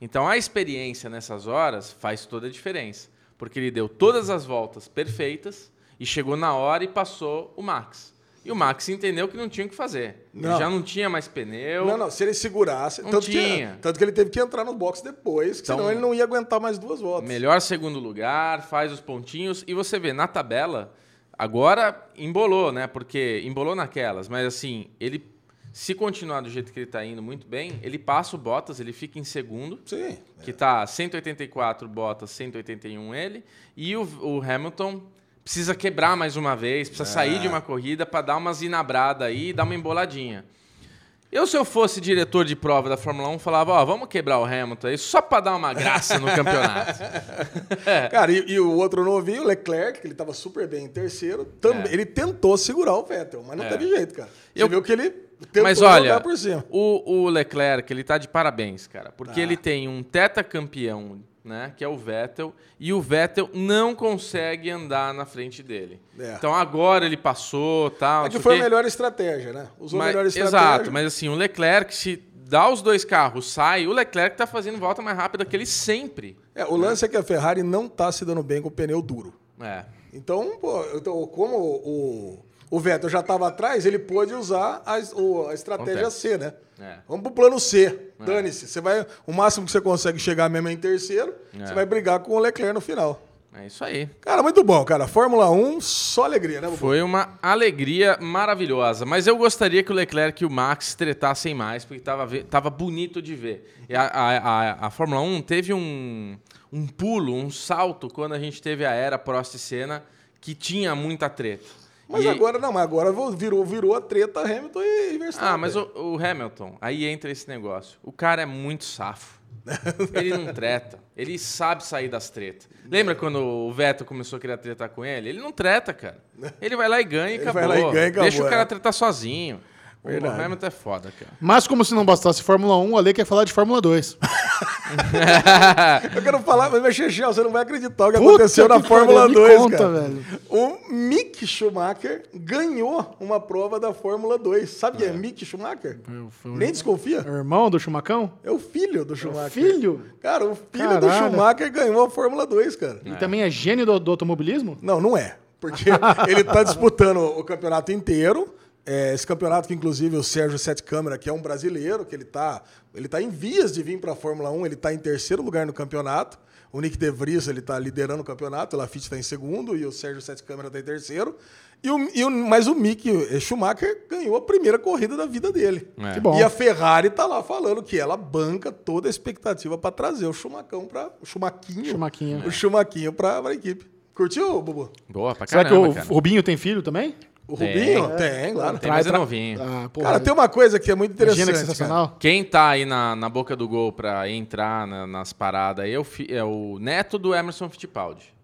Então a experiência nessas horas faz toda a diferença, porque ele deu todas as voltas perfeitas e chegou na hora e passou o Max. E o Max entendeu que não tinha o que fazer. Ele Não. já não tinha mais pneu. Não, não, se ele segurasse. Não tanto, tinha. Que, tanto que ele teve que entrar no box depois, Então- senão ele não ia aguentar mais duas voltas. Melhor segundo lugar, faz os pontinhos. E você vê, na tabela, agora embolou, né? Porque embolou naquelas, mas assim, ele. Se continuar do jeito que ele está indo muito bem, ele passa o Bottas, ele fica em segundo, Sim. que tá 184 Bottas, 181 ele, e o, o Hamilton precisa quebrar mais uma vez, precisa sair de uma corrida para dar umas inabradas aí dar uma emboladinha. Eu, se eu fosse diretor de prova da Fórmula 1, falava, ó, vamos quebrar o Hamilton aí só para dar uma graça no campeonato. [LAUGHS] Cara, e, e o outro novinho, o Leclerc, que ele tava super bem em terceiro, também, É. ele tentou segurar o Vettel, mas não É. teve jeito, cara. Você Eu- viu que ele tentou Mas olha, por cima. o, o Leclerc, ele tá de parabéns, cara. Porque Tá. ele tem um tetacampeão, né? Que é o Vettel. E o Vettel não consegue andar na frente dele. É. Então agora ele passou, tal. É que foi a melhor estratégia, né? Usou a Mas- melhor estratégia. Exato, mas assim, o Leclerc, se dá os dois carros, sai, o Leclerc tá fazendo volta mais rápida que ele sempre. É, o lance é que a Ferrari não tá se dando bem com o pneu duro. É. Então, pô, então, como o, o Vettel já estava atrás, ele pôde usar a, a estratégia Acontece. C, né? É. Vamos pro plano C. Dane-se. Você vai, o máximo que você consegue chegar mesmo é em terceiro, É. você vai brigar com o Leclerc no final. É isso aí. Cara, muito bom, cara. Fórmula 1, só alegria, né, Bubu? Foi uma alegria maravilhosa. Mas eu gostaria que o Leclerc e o Max tretassem mais, porque tava, tava bonito de ver. E a, a, a, a Fórmula 1 teve um, um pulo, um salto, quando a gente teve a era Prost e Senna, que tinha muita treta. Mas E- agora não, mas agora virou, virou a treta Hamilton e Verstappen. Ah, mas o, o Hamilton, aí entra esse negócio. O cara é muito safo. Ele não treta. Ele sabe sair das tretas. Lembra quando o Vettel começou a querer tretar com ele? Ele não treta, cara. Ele vai lá e ganha e Ele acabou. vai lá e ganha acabou, Deixa o cara é. tretar sozinho. O Verdade. Hamilton é foda, cara. Mas como se não bastasse Fórmula 1, o Ale quer falar de Fórmula 2. [LAUGHS] Eu quero falar, mas Chechel, você não vai acreditar o que Puta aconteceu na que Fórmula pariu, me 2, conta, cara. velho. O Mick Schumacher ganhou uma prova da Fórmula 2. Sabe quem é Mick Schumacher? o- Nem desconfia? É o irmão do Chumacão? É o filho do Schumacher. filho? Cara, o filho do Caralho. Schumacher ganhou a Fórmula 2, cara. E também é gênio do, do automobilismo? Não, não é. Porque [LAUGHS] ele tá disputando o campeonato inteiro. É, esse campeonato que, inclusive, o Sérgio Sete Câmara, que é um brasileiro, que ele tá, ele tá em vias de vir para a Fórmula 1, ele tá em terceiro lugar no campeonato. O Nick De Vries, ele tá liderando o campeonato, o Lafitte está em segundo e o Sérgio Sete Câmara tá em terceiro. E o, e o- mas o Mick Schumacher ganhou a primeira corrida da vida dele. É. Que bom. E a Ferrari tá lá falando que ela banca toda a expectativa para trazer o Schumacão para o Schumaquinho, Schumaquinho. o Schumaquinho para a equipe. Curtiu, Bubu? Boa pra Será caramba, que o cara. Rubinho tem filho também? O Tem. Rubinho? Tem, claro. Tem, mas é novinho. Ah, porra. Cara, tem uma coisa que é muito interessante. Que cara. sensacional. Quem tá aí na, na boca do gol pra entrar na- nas paradas aí é o, fi- é o neto do Emerson Fittipaldi.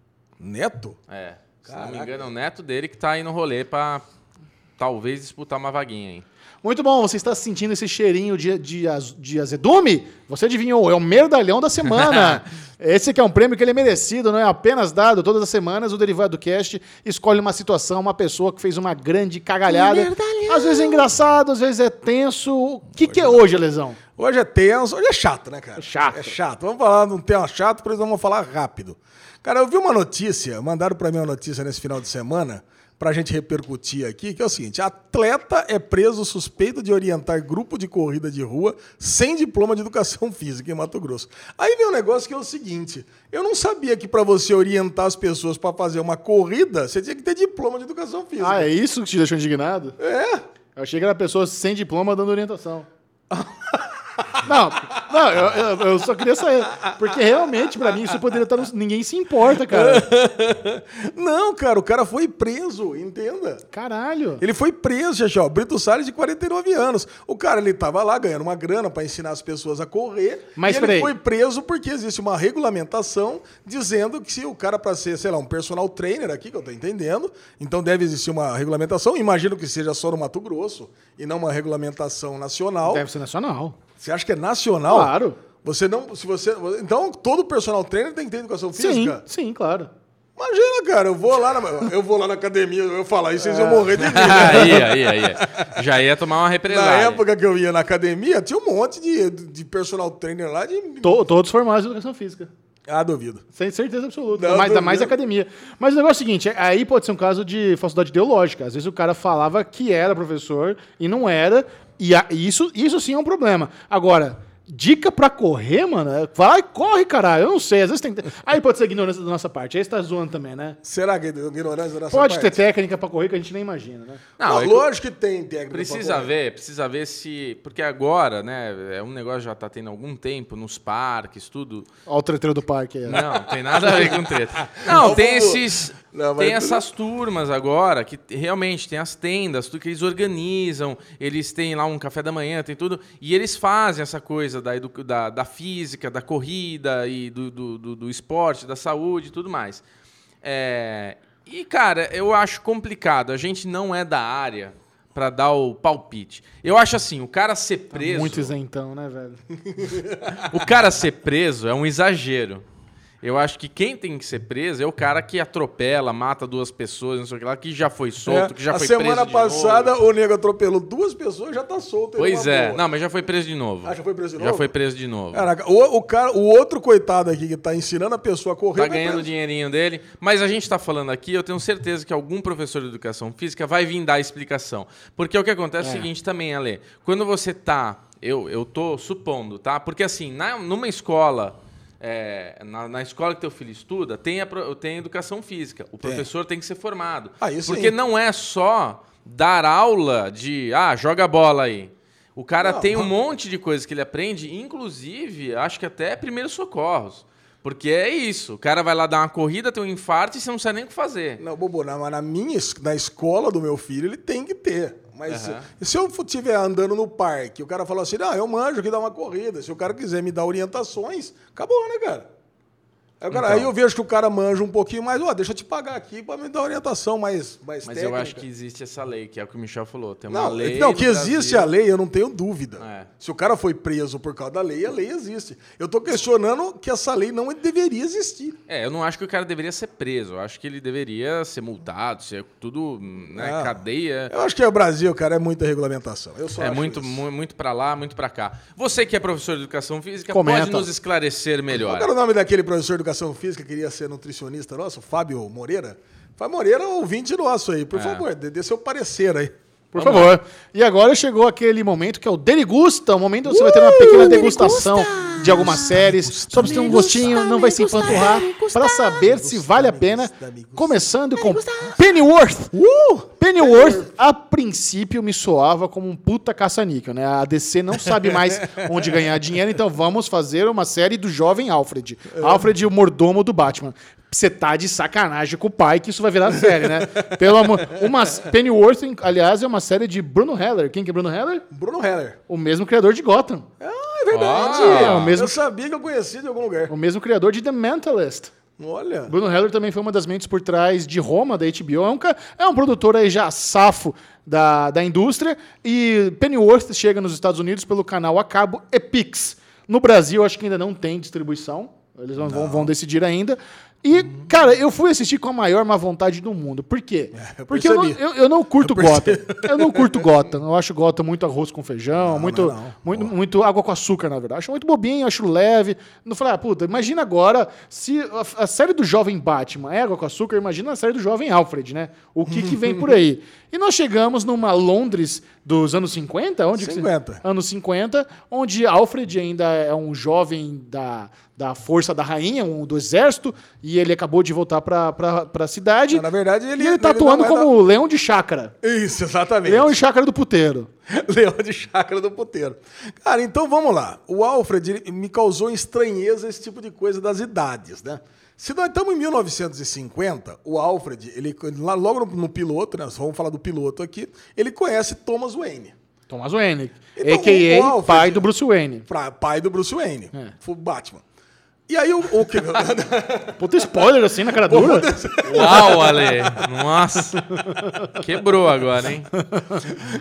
Neto? É. Se não me Caraca. engano, é o neto dele que tá aí no rolê pra talvez disputar uma vaguinha aí. Muito bom, você está sentindo esse cheirinho de, de, de azedume? Você adivinhou, é o merdalhão da semana. [LAUGHS] Esse que é um prêmio que ele é merecido, não é apenas dado. Todas as semanas o Derivado Cast escolhe uma situação, uma pessoa que fez uma grande cagalhada. Às vezes é engraçado, às vezes é tenso. O que, que é hoje, Lesão? Hoje é tenso, hoje é chato, né, cara? É chato. É chato. Vamos falar de um tema chato, por isso vamos falar rápido. Cara, eu vi uma notícia, mandaram pra mim uma notícia nesse final de semana, pra gente repercutir aqui, que é o seguinte: atleta é preso suspeito de orientar grupo de corrida de rua sem diploma de educação [LAUGHS] física em Mato Grosso. Aí vem um negócio que é o seguinte: eu não sabia que pra você orientar as pessoas pra fazer uma corrida, você tinha que ter diploma de educação física. Ah, é isso que te deixou indignado? é? Eu achei que era pessoa sem diploma dando orientação. [LAUGHS] Não, não eu, eu- eu só queria saber. Porque realmente, pra mim, isso poderia estar. No... Ninguém se importa, cara. [LAUGHS] Não, cara, o cara foi preso, entenda. Caralho. Ele foi preso, Xaxó. Brito Salles, de 49 anos. O cara, ele tava lá ganhando uma grana para ensinar as pessoas a correr. Mas e ele foi preso porque existe uma regulamentação dizendo que se o cara, para ser, sei lá, um personal trainer aqui, que eu tô entendendo, então deve existir uma regulamentação. Imagino que seja só no Mato Grosso e não uma regulamentação nacional. Deve ser nacional. Você acha que é nacional? Claro. Você não. Se você, então, todo personal trainer tem que ter educação Sim, física? sim, claro. Imagina, cara, eu vou lá na, eu vou lá na academia, eu falar isso, vocês É. iam morrer de [LAUGHS] rir. aí, aí, aí. Já ia tomar uma Na represália. época que eu ia na academia, tinha um monte de, de personal trainer lá de. To- todos formados em educação física. Ah, duvido. Sem certeza absoluta. Não, mais, ainda mais academia. Mas o negócio é o seguinte: aí pode ser um caso de falsidade ideológica. Às vezes o cara falava que era professor e não era. E a- e isso, isso sim é um problema. Agora, dica pra correr, mano, é- vai, corre, caralho. Eu não sei. Às vezes tem que ter... Aí pode ser ignorância da nossa parte. Aí você tá zoando também, né? Será que é ignorância da nossa Pode ter parte? técnica pra correr que a gente nem imagina, né? Não, Não, é que- lógico que tem técnica. Precisa pra correr. ver, precisa ver se. Porque agora, né? É um negócio que já tá tendo algum tempo nos parques, tudo. Olha o treteiro do parque aí. ó. Não, tem nada a ver com treta. [LAUGHS] Não, tem esses. Não, tem essas turmas agora que realmente tem as tendas, tudo que eles organizam, eles têm lá um café da manhã, tem tudo. E eles fazem essa coisa da, da, da física, da corrida e do, do, do- do esporte, da saúde e tudo mais. É, e, cara, eu acho complicado. A gente não é da área pra dar o palpite. Eu acho assim, o cara ser preso. Muito isentão, né, velho? [LAUGHS] O cara ser preso é um exagero. Eu acho que quem tem que ser preso é o cara que atropela, mata duas pessoas, não sei o que lá, que já foi solto, É, que já a foi semana preso de passada novo. o nego atropelou duas pessoas e já tá solto. Pois é. boa. Não, mas já foi preso de novo. Ah, já foi preso de Já novo? foi preso de novo. Caraca, o, o cara, o outro coitado aqui que tá ensinando a pessoa a correr. Tá ganhando o preso. dinheirinho dele. Mas a gente tá falando aqui, eu tenho certeza que algum professor de educação física vai vir dar a explicação. Porque o que acontece é, o seguinte também, Ale. Quando você tá. Eu, eu tô supondo, tá? Porque assim, na, numa escola é, na, na escola que teu filho estuda, tem a, tem a educação física. O professor tem que ser formado. Ah, isso Porque sim. não é só dar aula de, ah, joga bola aí. O cara Não, tem um mas- monte de coisas que ele aprende, inclusive, acho que até primeiros socorros. Porque é isso, o cara vai lá dar uma corrida, tem um infarto e você não sabe nem o que fazer. Não, Bobo, na, na minha, na escola do meu filho, ele tem que ter. Mas Aham. se, eu estiver andando no parque, o cara falou assim, não, eu manjo que dá uma corrida. Se o cara quiser me dar orientações, acabou, né, cara? Cara- Então. aí eu vejo que o cara manja um pouquinho mais, ó, deixa eu te pagar aqui pra me dar orientação mais, mais Mas técnica. eu acho que existe essa lei, que é o que o Michel falou. Tem uma Não, lei. não que existe Brasil. a lei, eu não tenho dúvida. É. Se o cara foi preso por causa da lei, a lei existe. Eu tô questionando que essa lei não deveria existir. É, eu não acho que o cara deveria ser preso. Eu acho que ele deveria ser multado, ser tudo, né, Ah. cadeia. Eu acho que o Brasil, cara, é muita regulamentação. Eu só É acho muito, isso. mu- muito para lá, muito para cá. Você que é professor de educação física, Comenta. pode nos esclarecer melhor. Qual era o nome daquele professor de educação física que queria ser nutricionista nosso? Fábio Moreira? Fábio Moreira, ouvinte nosso aí. Por É. favor, dê, dê seu parecer aí. Por Vamos favor. E agora chegou aquele momento que é o Derigusta, o momento onde você vai ter uma pequena degustação de algumas séries. Só pra você ter um gostinho, não vai se empanturrar. Pra saber se vale a pena. Começando com Pennyworth. Pennyworth, a princípio, me soava como um puta caça-níquel, né? A DC não sabe mais [LAUGHS] onde ganhar dinheiro, então vamos fazer uma série do jovem Alfred. Alfred, o mordomo do Batman. Você tá de sacanagem com o pai que isso vai virar série, né? Pelo amor... Uma... Pennyworth, aliás, é uma série de Bruno Heller. Quem que é Bruno Heller? Bruno Heller. O mesmo criador de Gotham. Ah, é verdade. Ah, é o mesmo- Eu sabia que eu conhecia de algum lugar. O mesmo criador de The Mentalist. Olha. Bruno Heller também foi uma das mentes por trás de Roma, da HBO. É um, é um produtor aí já safo da, da indústria. E Pennyworth chega nos Estados Unidos pelo canal a cabo Epix. No Brasil, acho que ainda não tem distribuição. Eles vão, vão decidir ainda. E, cara, eu fui assistir com a maior má vontade do mundo. Por quê? É, eu Porque eu não, eu, eu não curto Eu. Gotham. Eu não curto Gotham. Eu acho Gotham muito arroz com feijão, muito, não, não. muito, muito água com açúcar, na verdade. Acho muito bobinho, acho leve. Não falei, ah, puta, imagina agora se a, a série do jovem Batman é água com açúcar, imagina a série do jovem Alfred, né? O que, que vem por aí? [LAUGHS] E nós chegamos numa Londres dos anos 50, onde que se- 50. anos 50, onde Alfred ainda é um jovem da, da força da rainha, um, do exército, e ele acabou de voltar pra, pra, pra cidade. Na verdade, ele, e ele tá ele atuando como leão de chácara. Isso, exatamente. Leão de chácara do puteiro. [LAUGHS] Leão de chácara do puteiro. Cara, então vamos lá. O Alfred me causou estranheza esse tipo de coisa das idades, né? Se nós estamos em 1950, o Alfred, ele, logo no, piloto, né? Vamos falar do piloto aqui, ele conhece Thomas Wayne. Thomas Wayne, Então, a.k.a. o Alfred- pai do Bruce Wayne. Pra, pai do Bruce Wayne, É. o Batman. E aí o, o que. [LAUGHS] Puta spoiler assim na cara dura. Uau, Ale! Nossa! Quebrou agora, hein?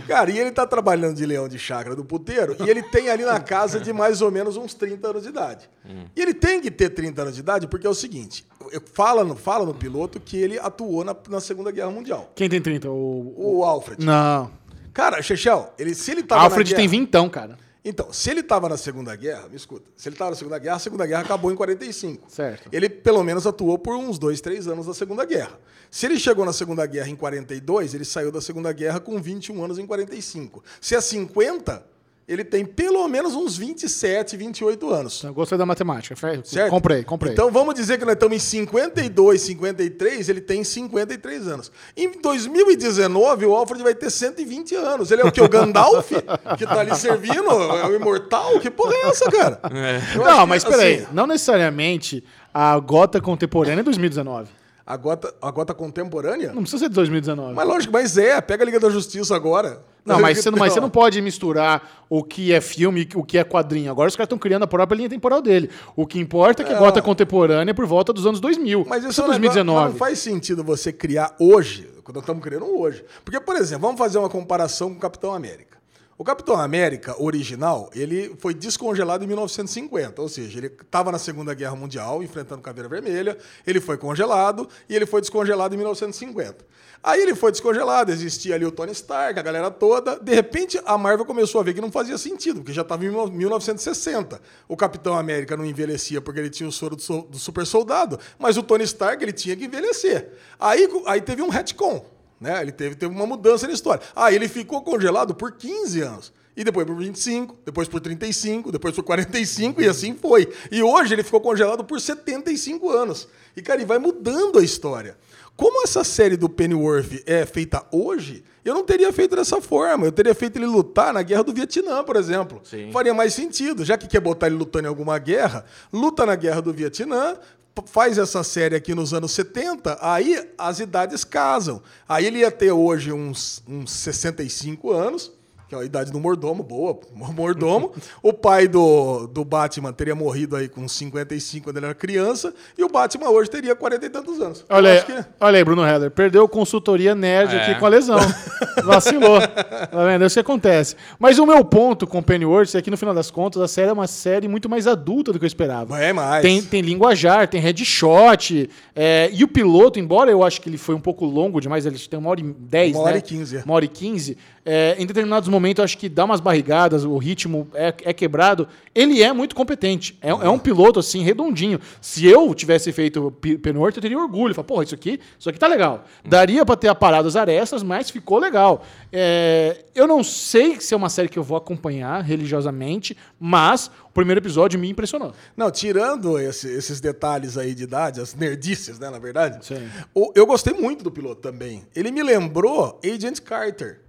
Cara, e ele tá trabalhando de leão de chácara do puteiro e ele tem ali na casa de mais ou menos uns 30 anos de idade. E ele tem que ter 30 anos de idade porque é o seguinte: eu- fala no, fala no piloto que ele atuou na, na Segunda Guerra Mundial. Quem tem 30? O... O Alfred. Não. Cara, Chechel, ele, se ele tava Alfred na tem guerra, vintão, cara. Então, se ele tava na Segunda Guerra, me escuta, se ele tava na Segunda Guerra, a Segunda Guerra acabou em 45. Certo. Ele pelo menos atuou por uns dois, três anos na Segunda Guerra. Se ele chegou na Segunda Guerra em 42, ele saiu da Segunda Guerra com 21 anos em 45. Se é 50, ele tem pelo menos uns 27, 28 anos. Eu gostei da matemática. Certo? Comprei, comprei. Então vamos dizer que nós estamos em 52, 53, ele tem 53 anos. Em 2019, o Alfred vai ter 120 anos. Ele é o que? O Gandalf? [LAUGHS] que tá ali servindo? É o imortal? Que porra é essa, cara? Acho não, que, mas peraí. assim, Não necessariamente a Gota contemporânea é 2019. A, gota, a gota contemporânea? Não precisa ser de 2019. Mas lógico, mas é. Pega a Liga da Justiça agora. Não, mas você não, mas você não pode misturar o que é filme e o que é quadrinho. Agora os caras estão criando a própria linha temporal dele. O que importa é que a Gota contemporânea é por volta dos anos 2000. Mas isso é é um negócio- 2019. mas não faz sentido você criar hoje, quando estamos criando hoje. Porque, por exemplo, vamos fazer uma comparação com o Capitão América. O Capitão América original, ele foi descongelado em 1950, ou seja, ele estava na Segunda Guerra Mundial, enfrentando Caveira Vermelha, ele foi congelado e ele foi descongelado em 1950. Aí ele foi descongelado, existia ali o Tony Stark, a galera toda. De repente, a Marvel começou a ver que não fazia sentido, porque já estava em 1960. O Capitão América não envelhecia porque ele tinha o soro do, super soldado, mas o Tony Stark ele tinha que envelhecer. Aí, aí teve um retcon, né? Ele teve, teve uma mudança na história. Aí ele ficou congelado por 15 anos. E depois por 25, depois por 35, depois por 45 e assim foi. E hoje ele ficou congelado por 75 anos. E, cara, e vai mudando a história. Como essa série do Pennyworth é feita hoje, eu não teria feito dessa forma. Eu teria feito ele lutar na guerra do Vietnã, por exemplo. Sim. Faria mais sentido. Já que quer botar ele lutando em alguma guerra, luta na guerra do Vietnã, faz essa série aqui nos anos 70, aí as idades casam. Aí ele ia ter hoje uns, uns 65 anos, que é a idade do mordomo, boa, [LAUGHS] mordomo. o pai do, do Batman teria morrido aí com 55 quando ele era criança, e o Batman hoje teria 40 e tantos anos. Olha aí, acho que- olha aí, Bruno Heller. Perdeu consultoria nerd É. aqui com a lesão. [LAUGHS] Vacilou. Tá vendo? É isso que acontece. Mas o meu ponto com Pennyworth é que, no final das contas, a série é uma série muito mais adulta do que eu esperava. É mais. Tem, tem linguajar, tem headshot. é, e o piloto, embora eu acho que ele foi um pouco longo demais, ele tem uma hora e dez, Uma hora né? e quinze, é. Uma hora e quinze. É, em determinados momentos, acho que dá umas barrigadas, o ritmo é, é quebrado. Ele é muito competente. É, é um piloto, assim, redondinho. Se eu tivesse feito P- Penworth, eu teria orgulho. Falar, porra, isso aqui, isso aqui tá legal. Daria pra ter aparado as arestas, mas ficou legal. É, eu não sei se é uma série que eu vou acompanhar religiosamente, mas o primeiro episódio me impressionou. Não, tirando esse- esses detalhes aí de idade, as nerdices, né, na verdade, Sim. eu gostei muito do piloto também. Ele me lembrou Agent Carter.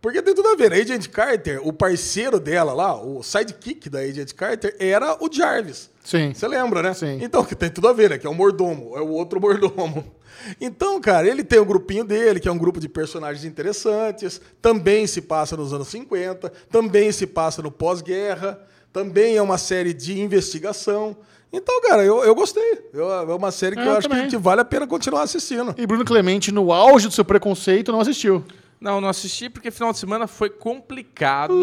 Porque tem tudo a ver. A Agent Carter, o parceiro dela lá, o sidekick da Agent Carter, era o Jarvis. Sim. Você lembra, né? Sim. Então, que tem tudo a ver, né? Que é o mordomo, é o outro mordomo. [LAUGHS] Então, cara, ele tem o grupinho dele, que é um grupo de personagens interessantes, também se passa nos anos 50, também se passa no pós-guerra, também é uma série de investigação. Então, cara, eu, eu gostei. Eu- é uma série que eu, eu acho também. que vale a pena continuar assistindo. E Bruno Clemente, no auge do seu preconceito, não assistiu. Não, não assisti porque final de semana foi complicado.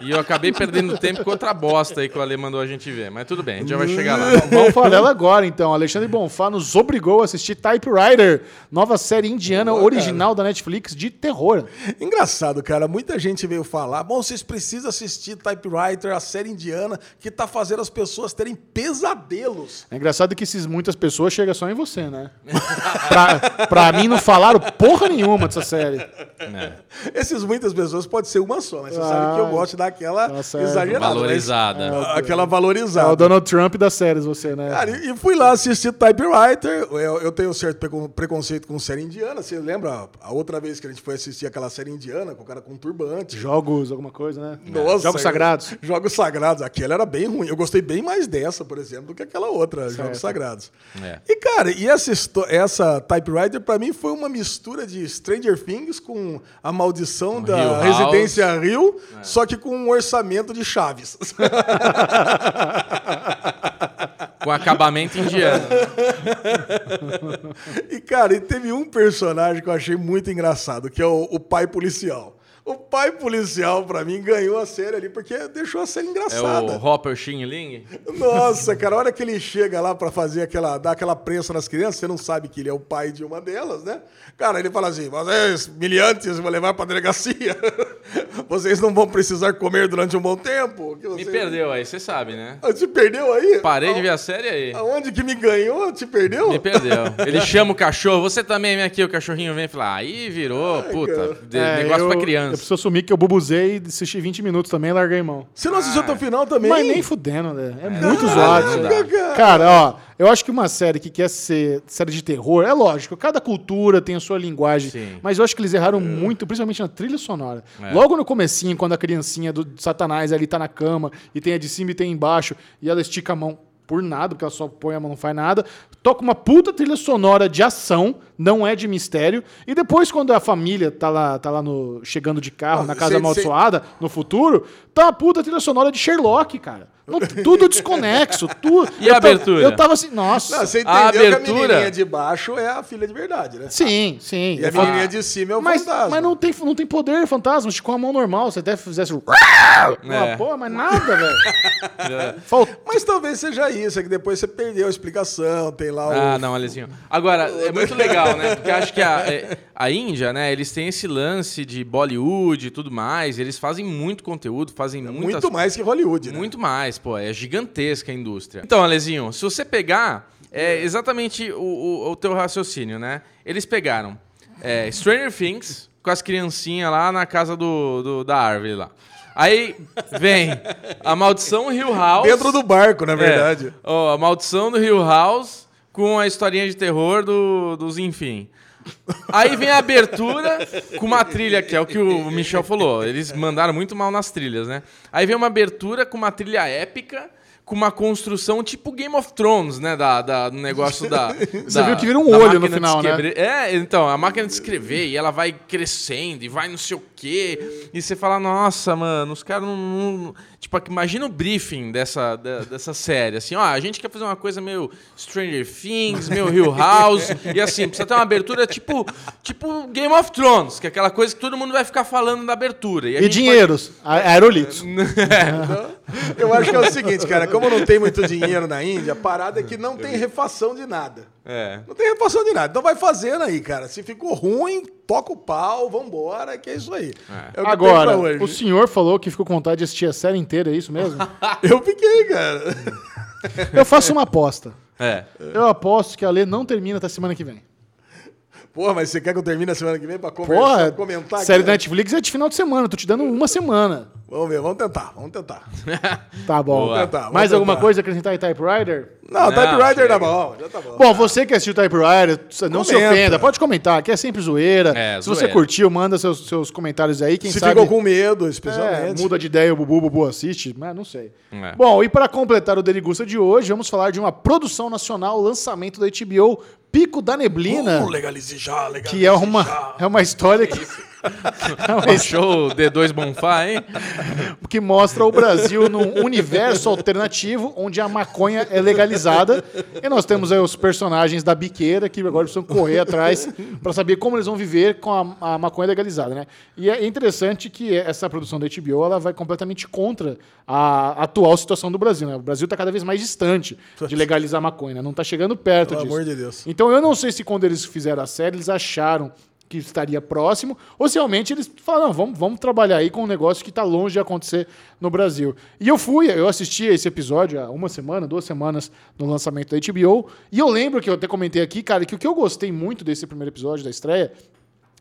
E eu acabei perdendo tempo com outra bosta aí que o Ale mandou a gente ver. Mas tudo bem, a gente já vai chegar lá. Vamos falar dela agora, então. Alexandre Bonfá nos obrigou a assistir Typewriter, nova série indiana Boa, original da Netflix de terror. Engraçado, cara. Muita gente veio falar: bom, vocês precisam assistir Typewriter, a série indiana, que tá fazendo as pessoas terem pesadelos. É engraçado que esses, muitas pessoas chegam só em você, né? [LAUGHS] pra, pra mim não falaram porra nenhuma dessa série. É. Esses muitas pessoas pode ser uma só, mas você Ah, sabe que eu gosto daquela tá certo. exagerada. mas- Valorizada. Aquela É valorizada. o Donald Trump das séries, você, né? Cara, e e fui lá assistir Typewriter. Eu, eu tenho um certo precon- preconceito com série indiana. Você lembra a outra vez que a gente foi assistir aquela série indiana com o cara com turbante? Jogos, alguma coisa, né? Nossa, Jogos Sagrados. Jogos Sagrados. Aquela era bem ruim. Eu gostei bem mais dessa, por exemplo, do que aquela outra, Jogos Sagrados. É. E, cara, e essa, essa Typewriter, pra mim, foi uma mistura de Stranger Things com a maldição da Hill. Residência Rio, só que com um orçamento de Chaves. [LAUGHS] Com acabamento indiano. E, cara, e teve um personagem que eu achei muito engraçado, que é o, o pai policial. O pai policial, pra mim, ganhou a série ali, porque deixou a série É engraçada. o Hopper Xing Ling? Nossa, cara, a hora que ele chega lá pra fazer aquela, dar aquela prensa nas crianças, você não sabe que ele é o pai de uma delas, né? Cara, ele fala assim: vocês, miliantes, vou levar pra delegacia. [LAUGHS] Vocês não vão precisar comer durante um bom tempo. que Me perdeu aí, você sabe, né? Ah, Te perdeu aí? Parei de A- ver a série aí. Aonde que me ganhou? Te perdeu? Me perdeu. [LAUGHS] Ele chama o cachorro, você também vem aqui, o cachorrinho vem e fala, aí virou, puta, cara. de- É, negócio eu, pra Eu preciso assumir que eu bubuzei e assisti 20 minutos também e larguei mão. Você não assistiu até o final também? Mas nem fudendo, né? É muito não zoado. dá. Cara, ó, eu acho que uma série que quer ser série de terror, é lógico, cada cultura tem a sua linguagem, Sim. mas eu acho que eles erraram muito, principalmente na trilha sonora. É. Logo no comecinho, quando a criancinha do Satanás ali tá na cama, e tem a de cima e tem embaixo, e ela estica a mão por nada, porque ela só põe a mão, não faz nada. Toca uma puta trilha sonora de ação, não é de mistério. E depois, quando a família tá lá, tá lá no, chegando de carro Ah, na casa cê- amaldiçoada, no futuro, tá uma puta trilha sonora de Sherlock, cara. Não, tudo desconexo, [LAUGHS] tudo. E a abertura? Eu tava assim, nossa. Não, você A entendeu que a abertura- menininha de baixo é a filha de verdade, né? Sim, sim. E a menininha de cima é o mas, fantasma. mas não tem, não tem poder fantasma, com a mão normal. Se até fizesse. o- É. Pô, mas nada, velho. [LAUGHS] Falta. Mas talvez seja isso, é que depois você perdeu a explicação, tem lá o... Ah, não, Alezinho. Agora, é [LAUGHS] muito legal, né? Porque acho que a, é, a Índia, né, eles têm esse lance de Bollywood e tudo mais, eles fazem muito conteúdo, fazem muitas Muito mais que Hollywood, né? Muito mais, pô, é gigantesca a indústria. Então, Alezinho, se você pegar, é exatamente o, o, o teu raciocínio, né? Eles pegaram é, Stranger Things, com as criancinhas lá na casa do, do- da árvore lá. Aí vem a maldição Hill House. Dentro do barco, na verdade. É. Ó, a maldição do Hill House com a historinha de terror do, dos Enfim. Aí vem a abertura com uma trilha, que é o que o Michel falou. Eles mandaram muito mal nas trilhas, né? Aí vem uma abertura com uma trilha épica, com uma construção tipo Game of Thrones, né? Da, da- do negócio da. [LAUGHS] Você viu que vira um olho no final, né? É, então, a máquina de escrever, e ela vai crescendo, e vai não sei o quê. E você fala, nossa, mano, os caras não. não- Tipo, imagina o briefing dessa, da- dessa série. Assim, ó, a gente quer fazer uma coisa meio Stranger Things, meio Hill House. e assim, precisa ter uma abertura tipo, tipo Game of Thrones, que é aquela coisa que todo mundo vai ficar falando da abertura. a E gente dinheiros, a- aerolitos. [LAUGHS] Eu acho que é o seguinte, cara, como não tem muito dinheiro na Índia, a parada é que não tem refação de nada. É. Não tem refação de nada. Então vai fazendo aí, cara. Se ficou ruim, toca o pau, vambora, que é isso aí. É o que Agora, o senhor falou que ficou com vontade de assistir a série inteira, é isso mesmo? [LAUGHS] Eu fiquei, cara. Eu faço uma aposta. É. Eu aposto que a Lê não termina até semana que vem. Porra, mas você quer que eu termine a semana que vem pra Porra, comentar? série da Netflix é de final de semana. Tô te dando uma semana. Vamos ver, vamos tentar, vamos tentar. [LAUGHS] Tá bom. Boa. Tentar, vamos Mais alguma tentar. coisa a acrescentar em Typewriter? Não, Não, Type Rider chega. tá bom, já tá bom. Bom, você que assistiu Typewriter, não se Comenta. ofenda, pode comentar, que é sempre zoeira. É, se você curtiu, manda seus, seus comentários aí, quem Se sabe... ficou com medo, É, especialmente. muda de ideia, o Bubu, o Bubu assiste, mas não sei. É. Bom, e para completar o Derigusta de hoje, vamos falar de uma produção nacional, lançamento da HBO, Pico da Neblina, Uh, legalize já, legalize que é uma, já. é uma história que, Baixou o D2 Bonfá, hein? que mostra o Brasil num universo alternativo onde a maconha é legalizada. E nós temos aí os personagens da biqueira que agora precisam correr atrás para saber como eles vão viver com a, a maconha legalizada, né? E é interessante que essa produção da HBO ela vai completamente contra a atual situação do Brasil, né? O Brasil está cada vez mais distante de legalizar a maconha, né? não está chegando perto Pelo disso. amor de Deus. Então eu não sei se quando eles fizeram a série eles acharam que estaria próximo, ou se realmente eles falaram, vamos, vamos trabalhar aí com um negócio que está longe de acontecer no Brasil. E eu fui, eu assisti esse episódio há uma semana, duas semanas no lançamento da HBO, e eu lembro que eu até comentei aqui, cara, que o que eu gostei muito desse primeiro episódio da estreia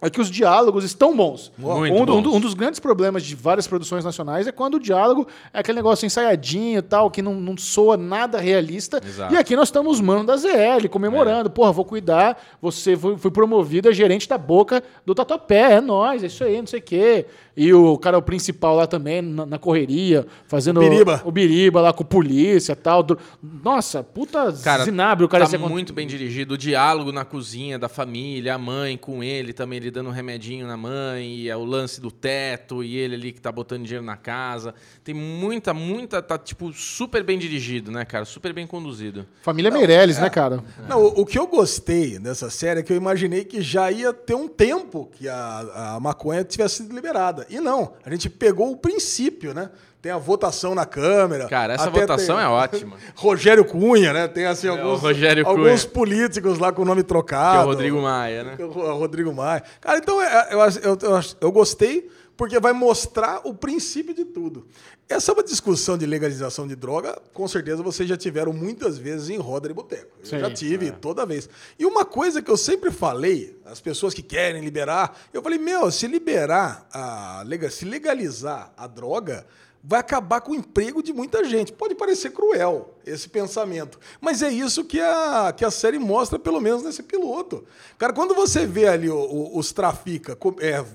é que os diálogos estão bons. Muito um, do- um bons. um dos grandes problemas de várias produções nacionais é quando o diálogo é aquele negócio ensaiadinho e tal, que não, não soa nada realista. Exato. E aqui nós estamos mano da ZL, comemorando. Porra, vou cuidar, você foi, foi promovido a gerente da boca do Tatuapé. É nóis, é isso aí, não sei o quê. E o cara, o principal lá também, na, na correria, fazendo O Biriba. o Biriba lá com polícia e tal. Do- Nossa, puta Cara, zinabre o cara tá muito bem dirigido. O diálogo na cozinha da família, a mãe com ele também, ele dando um remedinho na mãe, e é o lance do teto, e ele ali que tá botando dinheiro na casa. Tem muita, muita. Tá, tipo, super bem dirigido, né, cara? Super bem conduzido. Família Meirelles, né, cara? Não, o, o que eu gostei dessa série é que eu imaginei que já ia ter um tempo que a, a maconha tivesse sido liberada. E não, a gente pegou o princípio, né? Tem a votação na Câmara. Cara, essa até votação tem- é ótima. [LAUGHS] Rogério Cunha, né? Tem assim o alguns, Rogério alguns Cunha. políticos lá com o nome Que trocado. é o Rodrigo Maia, né? O Rodrigo Maia. Cara, então é, eu, eu, eu, eu gostei porque vai mostrar o princípio de tudo. Essa é uma discussão de legalização de droga, com certeza vocês já tiveram muitas vezes em roda de boteco. Eu Sim, já tive toda vez. E uma coisa que eu sempre falei, as pessoas que querem liberar, eu falei, meu, se liberar, a, se legalizar a droga, vai acabar com o emprego de muita gente. Pode parecer cruel esse pensamento, mas é isso que a, que a série mostra, pelo menos nesse piloto. Cara, quando você vê ali os trafica é,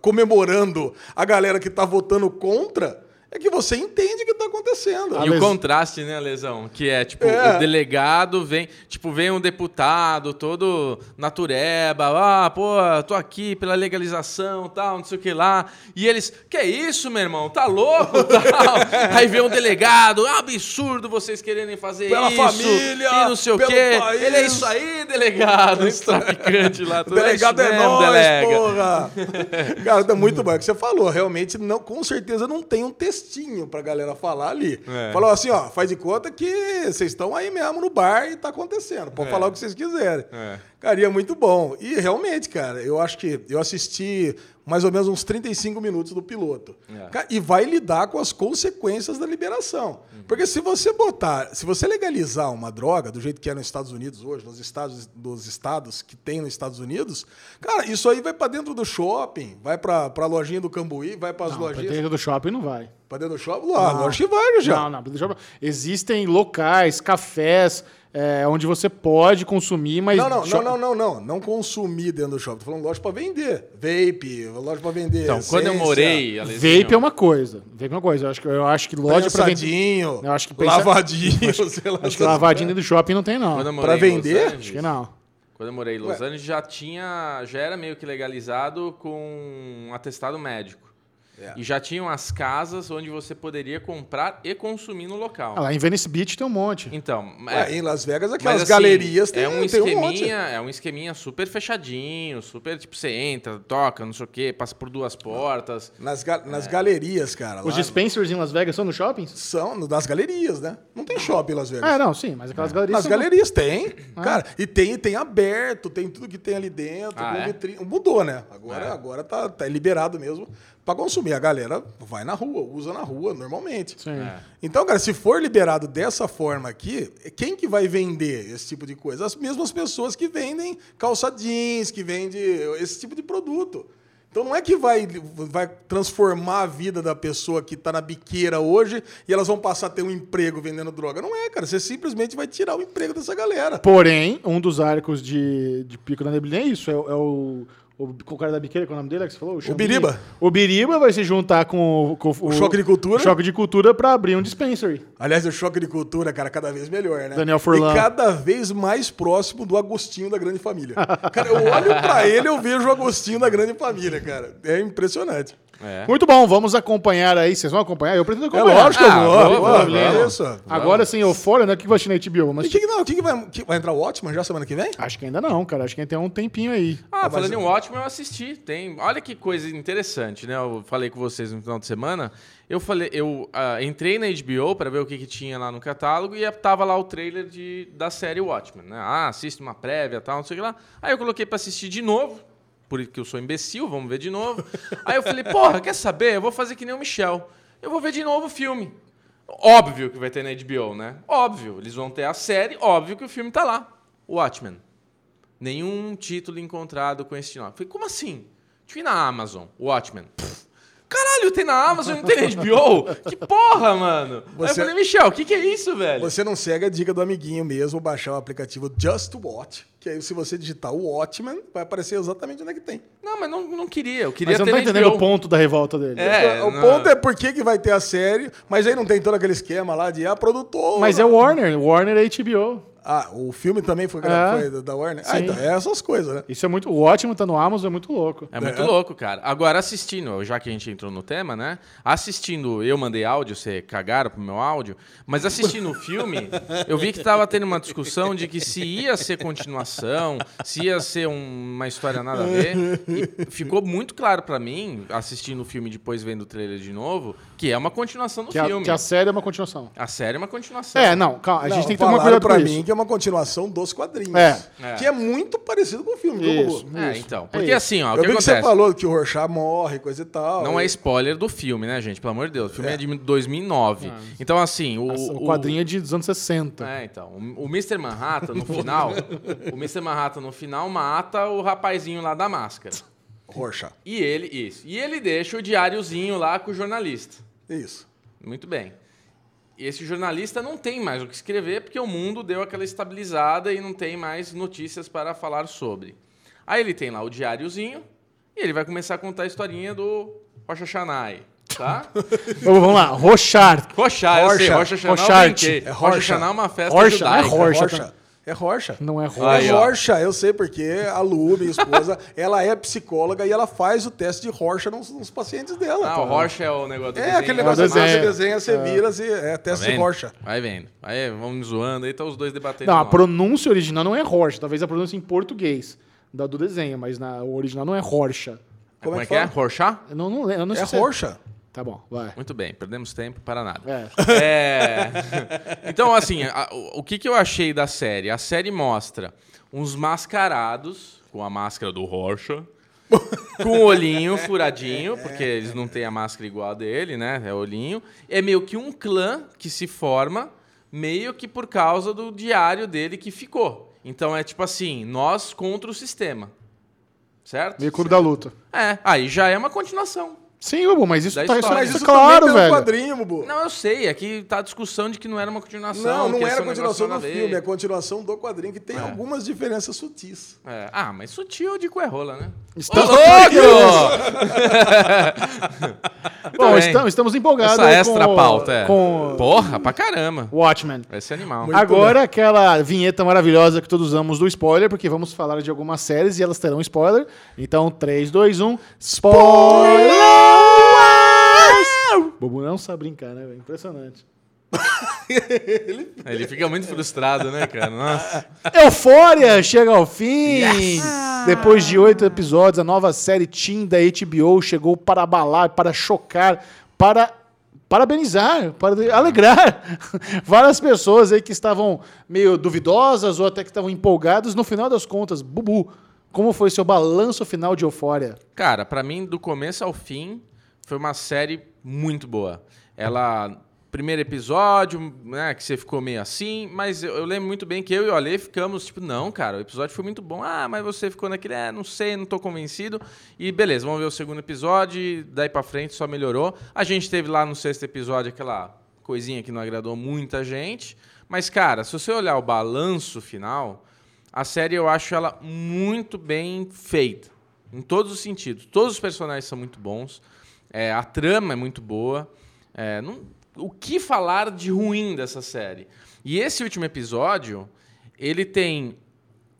comemorando a galera que tá votando contra, é que você entende o que tá acontecendo. E Les- o contraste, né, Lesão? Que é, tipo, É. o delegado vem, tipo, vem um deputado todo natureba, ah, pô, tô aqui pela legalização, tal, não sei o que lá. E eles, que é isso, meu irmão? Tá louco, [LAUGHS] tal? Aí vem um delegado, é um absurdo vocês quererem fazer Pela isso. família, e não sei o quê. país. Ele é isso aí, delegado, [LAUGHS] esse traficante lá. Tudo, delegado é mesmo, nóis, delega. porra! [LAUGHS] Cara, tá muito bom. É o que você falou. Realmente, não, com certeza, não tem um textinho pra galera falar ali. É. Falou assim, ó, faz de conta que vocês estão aí mesmo no bar e tá acontecendo. Pode É. falar o que vocês quiserem. É. Cara, e é muito bom. E realmente, cara, eu acho que eu assisti mais ou menos uns 35 minutos do piloto. É. E vai lidar com as consequências da liberação. Porque se você botar, se você legalizar uma droga do jeito que é nos Estados Unidos hoje, nos estados dos estados que tem nos Estados Unidos, cara, isso aí vai para dentro do shopping, vai para a lojinha do Cambuí, vai para as Não, pra lojinhas, dentro do shopping não vai. para dentro do shopping, lá, lógico que vai, já. Não, não, dentro do shopping. Existem locais, cafés, é, onde você pode consumir, mas. Não, não, não, não, não, não. Não consumir dentro do shopping. Tô falando loja pra vender. Vape, loja pra vender. Então, quando eu essência, morei, Alezinho, Vape é uma coisa. Vape é uma coisa. Eu acho que, eu acho que loja pra vender. Eu acho que pensa- lavadinho, [LAUGHS] sei lá. Acho que lavadinha dentro do shopping não tem, não. quando eu Pra morei em Los vender? Angeles- Acho que não. Quando eu morei em Los Ué. Angeles, já tinha, já era meio que legalizado com um atestado médico. É. E já tinham as casas onde você poderia comprar e consumir no local. Ah, lá em Venice Beach tem um monte. Então, Ué, é, em Las Vegas, mas, aquelas assim, galerias tem, é um tem um esqueminha, monte. é um esqueminha super fechadinho, super tipo você entra, toca, não sei o quê, passa por duas portas. Nas, ga- É. nas galerias, cara. Os lá dispensers em Las Vegas são nos shoppings? São das galerias, né? Não tem shopping em Las Vegas. Ah, não, sim, mas aquelas galerias. Nas são- galerias tem, cara. E tem, tem aberto, tem tudo que tem ali dentro. Ah, é? Mudou, né? Agora, É. agora tá, tá liberado mesmo pra consumir. A galera vai na rua, usa na rua normalmente. Sim. É. Então, cara, se for liberado dessa forma aqui, quem que vai vender esse tipo de coisa? As mesmas pessoas que vendem calça jeans, que vendem esse tipo de produto. Então não é que vai, vai transformar a vida da pessoa que está na biqueira hoje e elas vão passar a ter um emprego vendendo droga. Não é, cara. Você simplesmente vai tirar o emprego dessa galera. Porém, um dos arcos de, de Pico da Neblina é isso. É, é o, o, o cara da biqueira, qual é o nome dele que você falou? Xambinha? Biriba. O Biriba vai se juntar com o, com O Choque de Cultura. Choque de cultura pra abrir um dispensary. Aliás, o choque de cultura, cara, cada vez melhor, né? Daniel Furlan. E cada vez mais próximo do Agostinho da Grande Família. Cara, eu olho pra ele eu vejo o Agostinho da Grande Família, cara. É impressionante. É. Muito bom, vamos acompanhar aí. Vocês vão acompanhar? Eu pretendo É acompanhar. lógico que eu Ah, vou. vou, vou, é vou. isso. Agora sim, eu fora, né? O que vai assistir na HBO? Mas E que, que- não, o que, que vai, que vai entrar o Watchman já semana que vem? acho que ainda não, cara. Acho que ainda tem um tempinho aí. Ah, falando em eu- ótimo, eu assisti. Tem, olha que coisa interessante, né? Eu falei com vocês no final de semana. Eu falei, eu ah, entrei na HBO para ver o que, que tinha lá no catálogo e tava lá o trailer de, da série Watchmen, né? Ah, assiste uma prévia, tal, não sei o que lá. Aí eu coloquei para assistir de novo, porque eu sou imbecil, vamos ver de novo. [LAUGHS] Aí eu falei, porra, quer saber? Eu vou fazer que nem o Michel. Eu vou ver de novo o filme. Óbvio que vai ter na HBO, né? Óbvio. Eles vão ter a série, óbvio que o filme tá lá. Watchmen. Nenhum título encontrado com esse nome. Falei, como assim? Ir na Amazon, Watchmen. Pff, Caralho, tem na Amazon e não tem na HBO? Que porra, mano? Aí eu Você- falei, Michel, o que, que é isso, velho? Você não segue a dica do amiguinho mesmo, baixar o aplicativo Just Watch, que aí se você digitar o Watchman, vai aparecer exatamente onde é que tem. Não, mas não, não queria. Eu queria Mas você não tá entendendo HBO. o ponto da revolta dele. É, o não- ponto é por que, que vai ter a série, mas aí não tem todo aquele esquema lá de ah, produtor. Mas é o Warner. Warner é HBO. Ah, o filme também foi, É. foi da- Warner? Ah, Sim. então é essas coisas, né? Isso é muito. O ótimo tá no Amazon, é muito louco. É muito É. louco, cara. Agora, assistindo, já que a gente entrou no tema, né? Assistindo, eu mandei áudio, você cagaram pro meu áudio, mas assistindo o filme, [LAUGHS] eu vi que tava tendo uma discussão de que se ia ser continuação, se ia ser um- uma história nada a ver. E ficou muito claro pra mim, assistindo o filme e depois vendo o trailer de novo, que é uma continuação do Que a, filme. que a série é uma continuação. A série é uma continuação. É, não, calma, a gente Não, tem que tomar cuidado pra com mim isso. que é uma continuação dos quadrinhos. É. É. Que é muito parecido com o filme, viu, Isso. Gugu? É, então. É Porque isso. assim, ó, o Eu que vi que acontece? você falou que o Rorschach morre, coisa e tal. Não é E- spoiler do filme, né, gente? Pelo amor de Deus. O filme é, de 2009. Então, assim, o, O, quadrinho é de dos anos 60. É, então. O, o Mr. Manhattan, no final, [LAUGHS] o Mr. Manhattan, no final, mata o rapazinho lá da máscara. Rorschach. E ele, isso. E ele deixa o diáriozinho lá com o jornalista. Isso. Muito bem. E esse jornalista não tem mais o que escrever, porque o mundo deu aquela estabilizada e não tem mais notícias para falar sobre. Aí ele tem lá o diáriozinho e ele vai começar a contar a historinha do Rocha Xanai, tá? [LAUGHS] Vamos, lá, Rochard. Rocha, eu sei, Rocha. Rocha Rochart. brinquei. É Rocha Rocha. É uma festa Rocha, judaica. não é. Rorschach. É Rorschach. Não é Aí, Rorschach. É ó. Rorschach, eu sei porque a Lu, minha esposa, [LAUGHS] ela é psicóloga e ela faz o teste de Rorschach nos, nos pacientes dela. Ah, o Rocha é o negócio do É desenho. aquele É o negócio que desenho. você desenha, você vira, você, é Tá teste de vendo? Rorschach. Vai vendo. Aí vamos zoando, aí tá os dois debatendo. Não, a pronúncia original não é Rorschach. Talvez a pronúncia em português da, do desenho, mas na, o original não é Rorschach. Como, Como é é que é? Rorschach? Eu não, não, eu não É sei se Rorschach. Tá bom, vai. Muito bem, perdemos tempo para nada. É. É. [LAUGHS] Então, assim, a- o, que, que eu achei da série? A série mostra uns mascarados com a máscara do Rorschach com o olhinho furadinho, porque eles não têm a máscara igual a dele, né? É olhinho. É meio que um clã que se forma, meio que por causa do diário dele que ficou. Então é tipo assim, nós contra o sistema. Certo? Meio clube da luta. É, aí já é uma continuação. Sim, Bubu, mas isso Da tá isso, história. isso Mas é isso claro, tá velho. no quadrinho, Bubu. Não, eu sei, aqui tá a discussão de que não era uma continuação. Não, não era ser a continuação do filme, é a continuação do quadrinho, que tem algumas diferenças sutis. É. Ah, mas sutil de cuerrola, né? Estamos, [LAUGHS] Bom, bem. estamos, estamos empolgados Essa extra com, pauta, é. com Porra, pra caramba. Watchmen. Vai ser animal. Muito Agora, aquela vinheta maravilhosa que todos amamos do spoiler, porque vamos falar de algumas séries e elas terão spoiler. Então, 3, 2, 1. Spoiler! Bobo não sabe brincar, né? Impressionante. [LAUGHS] Ele fica muito frustrado, né, cara? Nossa. Eufória chega ao fim! Depois de oito episódios, a nova série Teen da HBO chegou para abalar, para chocar, para parabenizar, para alegrar [LAUGHS] várias pessoas aí que estavam meio duvidosas ou até que estavam empolgadas. No final das contas, Bubu, como foi seu balanço final de Eufória? Cara, pra mim, do começo ao fim, foi uma série muito boa. Ela. Primeiro episódio, né, que você ficou meio assim, mas eu, eu lembro muito bem que eu e o Ale ficamos tipo, não, cara, o episódio foi muito bom. Ah, mas você ficou naquele, é, não sei, não tô convencido. E beleza, vamos ver o segundo episódio, daí pra frente só melhorou. A gente teve lá no sexto episódio aquela coisinha que não agradou muita gente. Mas, cara, se você olhar o balanço final, a série eu acho ela muito bem feita. Em todos os sentidos. Todos os personagens são muito bons. É, a trama é muito boa. É, não- o que falar de ruim dessa série? E esse último episódio, ele tem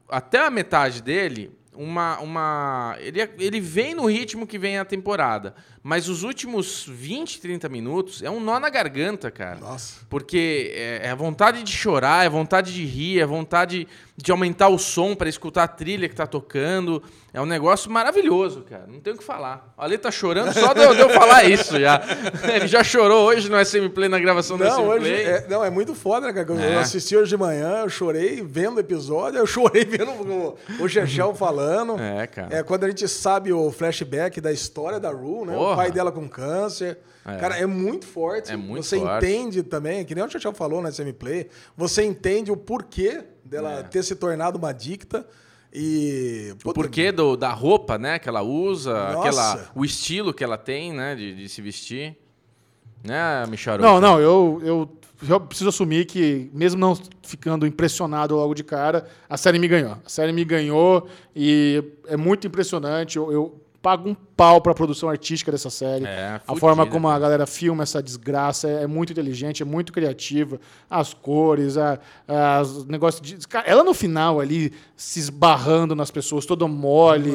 até a metade dele uma. uma ele, ele vem no ritmo que vem a temporada. Mas os últimos 20, 30 minutos é um nó na garganta, cara. Nossa. Porque é, é a vontade de chorar, é vontade de rir, é vontade de aumentar o som para escutar a trilha que tá tocando. É um negócio maravilhoso, cara. Não tem o que falar. A Ale tá chorando só de eu, de eu falar isso já. [LAUGHS] Ele já chorou hoje no SM Play, na gravação do Não, SM hoje, Play. é, não, é muito foda, né, cara? Eu É. assisti hoje de manhã, eu chorei vendo o episódio, eu chorei vendo o, o falando. É, cara. É, quando a gente sabe o flashback da história da Rue, né? O Porra. pai dela com câncer. É. Cara, é muito forte. É muito Você forte. entende também, que nem o Chechel falou na Semiplay, você entende o porquê dela É. ter se tornado uma dicta. E. O Puta, porquê do, da roupa, né, que ela usa, Nossa. aquela, o estilo que ela tem, né, de, de se vestir. Né, Micharu? Não, não, eu, eu, eu preciso assumir que, mesmo não ficando impressionado logo de cara, a série me ganhou. A série me ganhou e é muito impressionante. Eu, eu pago um pau pra produção artística dessa série. É, a forma como a galera filma essa desgraça é, é muito inteligente, é muito criativa. As cores, a, as negócios de. Cara, ela no final ali, se esbarrando nas pessoas, toda mole.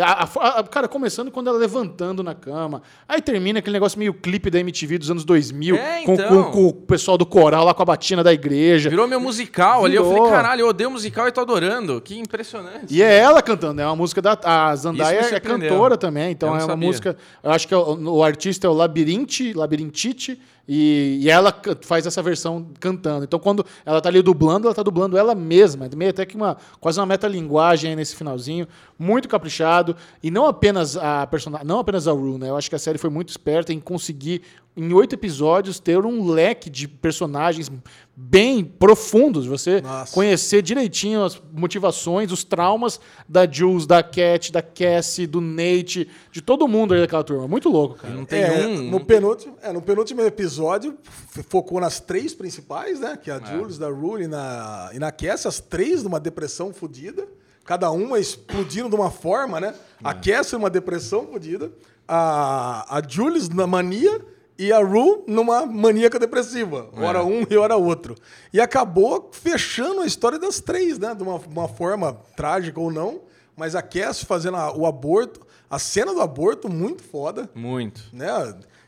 A- a- a- cara, começando quando ela levantando na cama. Aí termina aquele negócio meio clipe da MTV dos anos 2000, É, com, então. com- com o pessoal do coral lá com a batina da igreja. Virou meu musical ali. Eu falei, caralho, eu odeio musical e tô adorando. Que impressionante. E é ela cantando, é uma música da. A me é cantora também, então Eu é uma sabia. música. Eu acho que é o, o artista é o Labirinte, Labirintite, e, e ela faz essa versão cantando. Então, quando ela tá ali dublando, ela tá dublando ela mesma. É meio até que uma quase uma metalinguagem aí nesse finalzinho. Muito caprichado. E não apenas a personagem, não apenas a Rue, né? Eu acho que a série foi muito esperta em conseguir, em oito episódios, ter um leque de personagens bem profundos. Você Nossa. conhecer direitinho as motivações, os traumas da Jules, da Cat, da Cassie, do Nate, de todo mundo aí daquela turma. Muito louco, cara. Não tem É, um. no, penúltimo, é, no penúltimo episódio, f- focou nas três principais, né? Que é a Jules, da Rule e na, e na Cassie, as três numa depressão fodida. Cada uma explodindo de uma forma, né? A Cassie numa depressão fodida, a, a Jules na mania e a Rue numa maníaca depressiva. Hora um e hora outro. E acabou fechando a história das três, né? De uma, uma forma trágica ou não. Mas a Cassie fazendo a- o aborto, a cena do aborto, muito foda Muito. né?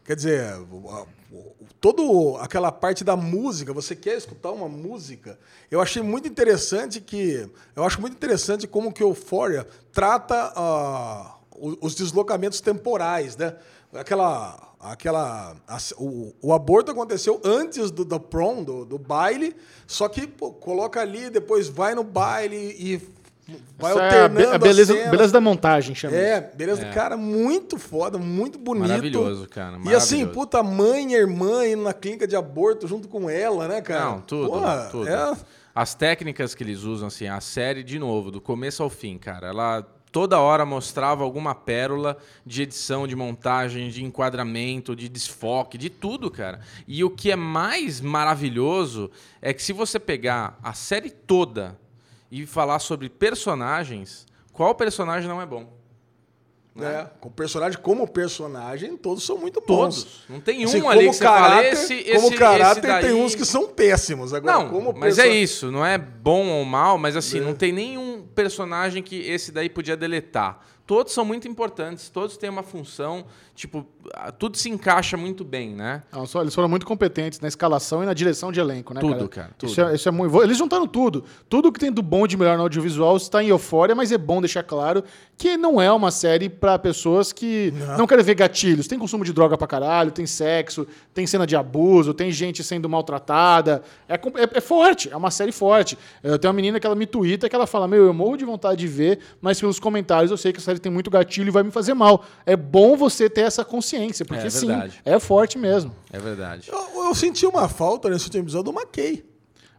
Quer dizer, o- a- o- todo aquela parte da música, você quer escutar uma música? Eu achei muito interessante que eu acho muito interessante como que o Euphoria trata o- os deslocamentos temporais, né? Aquela aquela a- o, o aborto aconteceu antes do, do prom, do, do baile, só que pô, coloca ali, depois vai no baile e Vai Essa é a, be- alternando a beleza, beleza da montagem, chama É, beleza. Cara, muito foda, muito bonito. Maravilhoso, cara, E assim, maravilhoso. puta, a mãe e irmã indo na clínica de aborto junto com ela, né, cara? Não, tudo, Porra, tudo. é- As técnicas que eles usam, assim, a série, de novo, do começo ao fim, cara, ela toda hora mostrava alguma pérola de edição, de montagem, de enquadramento, de desfoque, de tudo, cara. E o que é mais maravilhoso é que se você pegar a série toda e falar sobre personagens, qual personagem não é bom? É, com personagem como personagem, todos são muito bons. Todos. Não tem um Assim, ali como que você fala, caráter, esse, como esse, caráter esse daí... tem uns que são péssimos. Agora, Não, como mas é isso, não é bom ou mal, mas assim, não tem nenhum personagem que esse daí podia deletar. Todos são muito importantes, todos têm uma função, tipo, tudo se encaixa muito bem, né? Não, só- eles foram muito competentes na escalação e na direção de elenco, né, Tudo, cara, tudo. Isso é, isso é muito... Eles juntaram tudo. Tudo que tem do bom de melhor no audiovisual está em Eufória, mas é bom deixar claro que não é uma série para pessoas que não. querem ver gatilhos. Tem consumo de droga pra caralho, tem sexo, tem cena de abuso, tem gente sendo maltratada. É, é- é forte, é uma série forte. Eu tenho uma menina que ela me twitta que ela fala: Meu, eu morro de vontade de ver, mas pelos comentários eu sei que a série tem muito gatilho e vai me fazer mal. É bom você ter essa consciência, porque É sim, verdade. é forte mesmo. É verdade. Eu, eu senti uma falta nesse último episódio do McKay.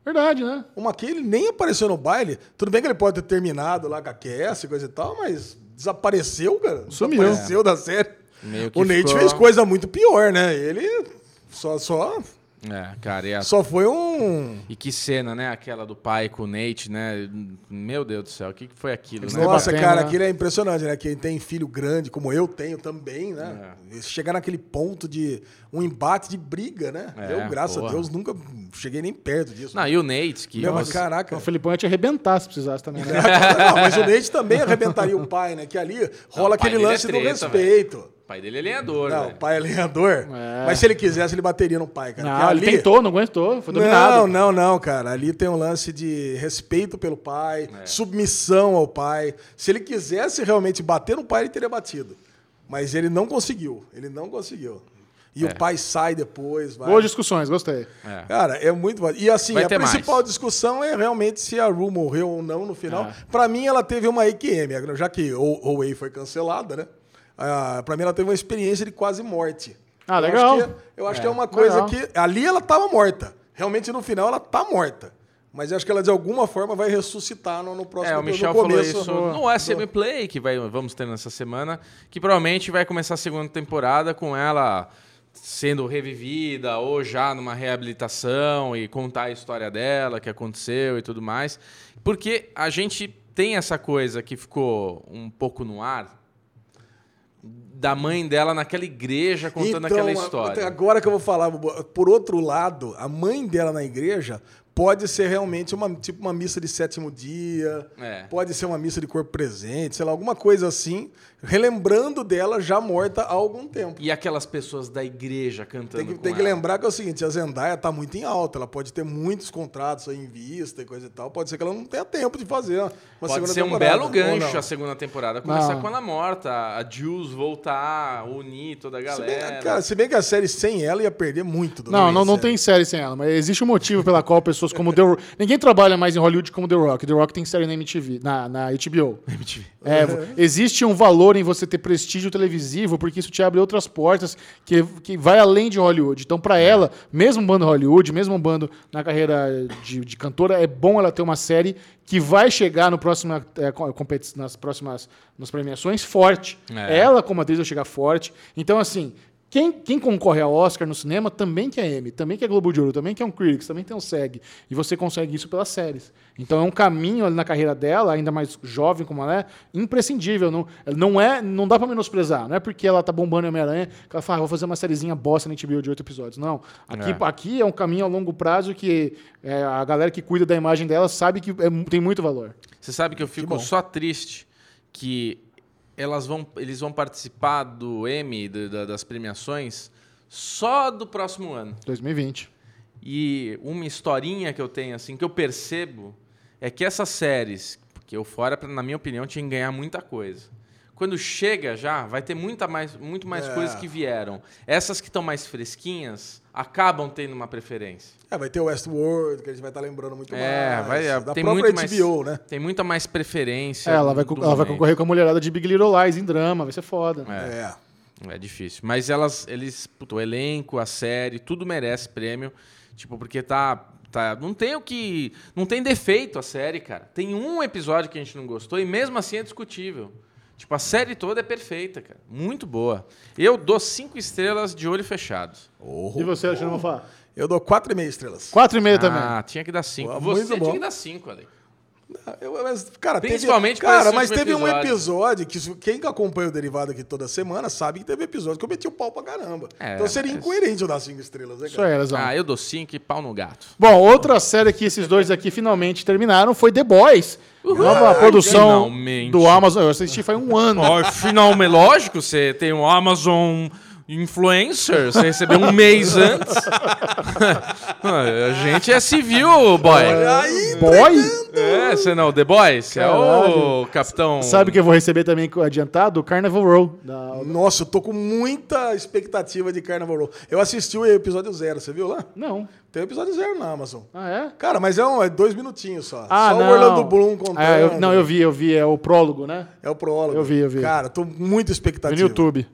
Verdade, né? O McKay ele nem apareceu no baile. Tudo bem que ele pode ter terminado lá com a Cass e coisa e tal, mas desapareceu, cara. Sumiu. Desapareceu da série. Meio que O Nate ficou- fez coisa muito pior, né? Ele só, só, É, cara, e, a- só foi um. e que cena, né? Aquela do pai com o Nate, né? Meu Deus do céu, o que que foi aquilo, né? Nossa, cara, né? aquilo é impressionante, né? Quem tem filho grande, como eu tenho também, né? É. Chegar naquele ponto de um embate de briga, né? É, eu, graças porra. a Deus, nunca cheguei nem perto disso. Não, e o Nate, que... Meu, mas caraca. O Felipão ia te arrebentar se precisasse também, né? [LAUGHS] Não, mas o Nate também arrebentaria o pai, né? Que ali rola Não, aquele é lance do treta, respeito. O pai dele é lenhador, Não, velho. o pai é lenhador. É. Mas se ele quisesse, ele bateria no pai, cara. Não, Porque ele tentou, não aguentou, foi dominado. Não, não, não, cara. Ali tem um lance de respeito pelo pai, É. submissão ao pai. Se ele quisesse realmente bater no pai, ele teria batido. Mas ele não conseguiu. Ele não conseguiu. E É. o pai sai depois, vai. Boas discussões, gostei. É. Cara, é muito. bom. E assim, Vai a principal mais. discussão é realmente se a Ru morreu ou não no final. É. Pra mim, ela teve uma EQM, já que o OA foi cancelada, né? Ah, pra mim, ela teve uma experiência de quase morte. Ah, Eu legal. acho que, eu acho É, que é uma coisa legal. que. Ali ela tava morta. Realmente, no final, ela tá morta. Mas eu acho que ela, de alguma forma, vai ressuscitar no, no próximo É, o no Michel começo. falou isso no SM Play, que vai, vamos ter nessa semana, que provavelmente vai começar a segunda temporada com ela sendo revivida ou já numa reabilitação e contar a história dela, que aconteceu e tudo mais. Porque a gente tem essa coisa que ficou um pouco no ar da mãe dela naquela igreja contando aquela Então, história. Agora que eu vou falar, por outro lado, a mãe dela na igreja pode ser realmente uma, tipo uma missa de sétimo dia, É. pode ser uma missa de corpo presente, sei lá, alguma coisa assim, relembrando dela já morta há algum tempo. E aquelas pessoas da igreja cantando Tem que, com tem que lembrar que é o seguinte, a Zendaya tá muito em alta, ela pode ter muitos contratos aí em vista e coisa e tal, pode ser que ela não tenha tempo de fazer uma Pode segunda ser um temporada, belo gancho a segunda temporada. Começar Não. com ela morta, a Jules voltar, unir toda a Se bem, galera. cara, se bem que a série sem ela ia perder muito. do Não, não, não sério. tem série sem ela, mas existe um motivo pela qual pessoas como The Rock. [LAUGHS] Ninguém trabalha mais em Hollywood como The Rock. The Rock tem série na MTV, na, na HBO. É, existe um valor em você ter prestígio televisivo, porque isso te abre outras portas que, que vai além de Hollywood. Então, pra ela, mesmo bando Hollywood, mesmo bando na carreira de, de cantora, é bom ela ter uma série que vai chegar no próximo, é, nas próximas nas premiações forte. É. Ela, como atriz, vai chegar forte. Então, assim, quem, quem concorre ao Oscar no cinema também quer Emmy, também quer Globo de Ouro, também quer um Critics, também tem um SEG. E você consegue isso pelas séries. Então é um caminho ali na carreira dela, ainda mais jovem como ela é, imprescindível. Não, não, é, não dá pra menosprezar. Não é porque ela tá bombando em Homem-Aranha que ela fala, ah, vou fazer uma sériezinha bosta na HBO de oito episódios. Não. Aqui É. aqui é um caminho a longo prazo que é, a galera que cuida da imagem dela sabe que é tem muito valor. Você sabe que eu fico bom. só triste que elas vão, eles vão participar do da- das premiações, só do próximo ano. 2020. E uma historinha que eu tenho, assim, que eu percebo, é que essas séries, porque o Fora, na minha opinião, tinha que ganhar muita coisa. Quando chega já, vai ter muita mais, muito mais É. coisas que vieram. Essas que estão mais fresquinhas acabam tendo uma preferência. É, vai ter o Westworld, que a gente vai estar lembrando muito É, mais. vai, da tem própria muito mais, HBO, né? Tem muita mais preferência. É, ela vai, ela vai concorrer com a mulherada de Big Little Lies em drama, vai ser foda. É. É. É difícil. Mas elas, eles, puto, o elenco, a série, tudo merece prêmio. Tipo, porque tá. tá não tem o que. Não tem defeito a série, cara. Tem um episódio que a gente não gostou e mesmo assim é discutível. Tipo, a série toda é perfeita, cara. Muito boa. Eu dou cinco estrelas de olho fechado. Oh, E você, Alexandre Mofá? Eu dou 4,5 estrelas. Quatro e meio também. Ah, tinha que dar cinco. Pô, Você muito bom. tinha que dar cinco, Ale. Eu- mas, cara, Principalmente teve, cara, mas teve um episódio. episódio que quem acompanha o Derivado aqui toda semana sabe que teve episódio que eu meti o pau pra caramba. É, então seria mas- incoerente eu dar 5 estrelas, né, Isso cara? aí, Lesão. Ah, eu dou cinco e pau no gato. Bom, outra série que esses dois aqui finalmente terminaram foi The Boys. Nova produção finalmente. do Amazon. Eu assisti faz um ano. Ó, finalmente, lógico, você tem um Amazon Influencer, você recebeu um mês antes. [LAUGHS] a gente é civil, boy. Aí, Boy? É, você não, The Boys, você é o capitão. Sabe o que eu vou receber também adiantado? O Carnival Row. Da... Nossa, eu tô com muita expectativa de Carnival Row. Eu assisti o episódio zero, você viu lá? Não. Tem o episódio zero na Amazon. Ah, é? Cara, mas é, um, é dois minutinhos só. Ah, só não. o Orlando Bloom contando. Ah, eu- não, eu vi, eu vi. É o prólogo, né? É o prólogo. Eu vi, eu vi. Cara, tô muito Vi expectativa. no YouTube.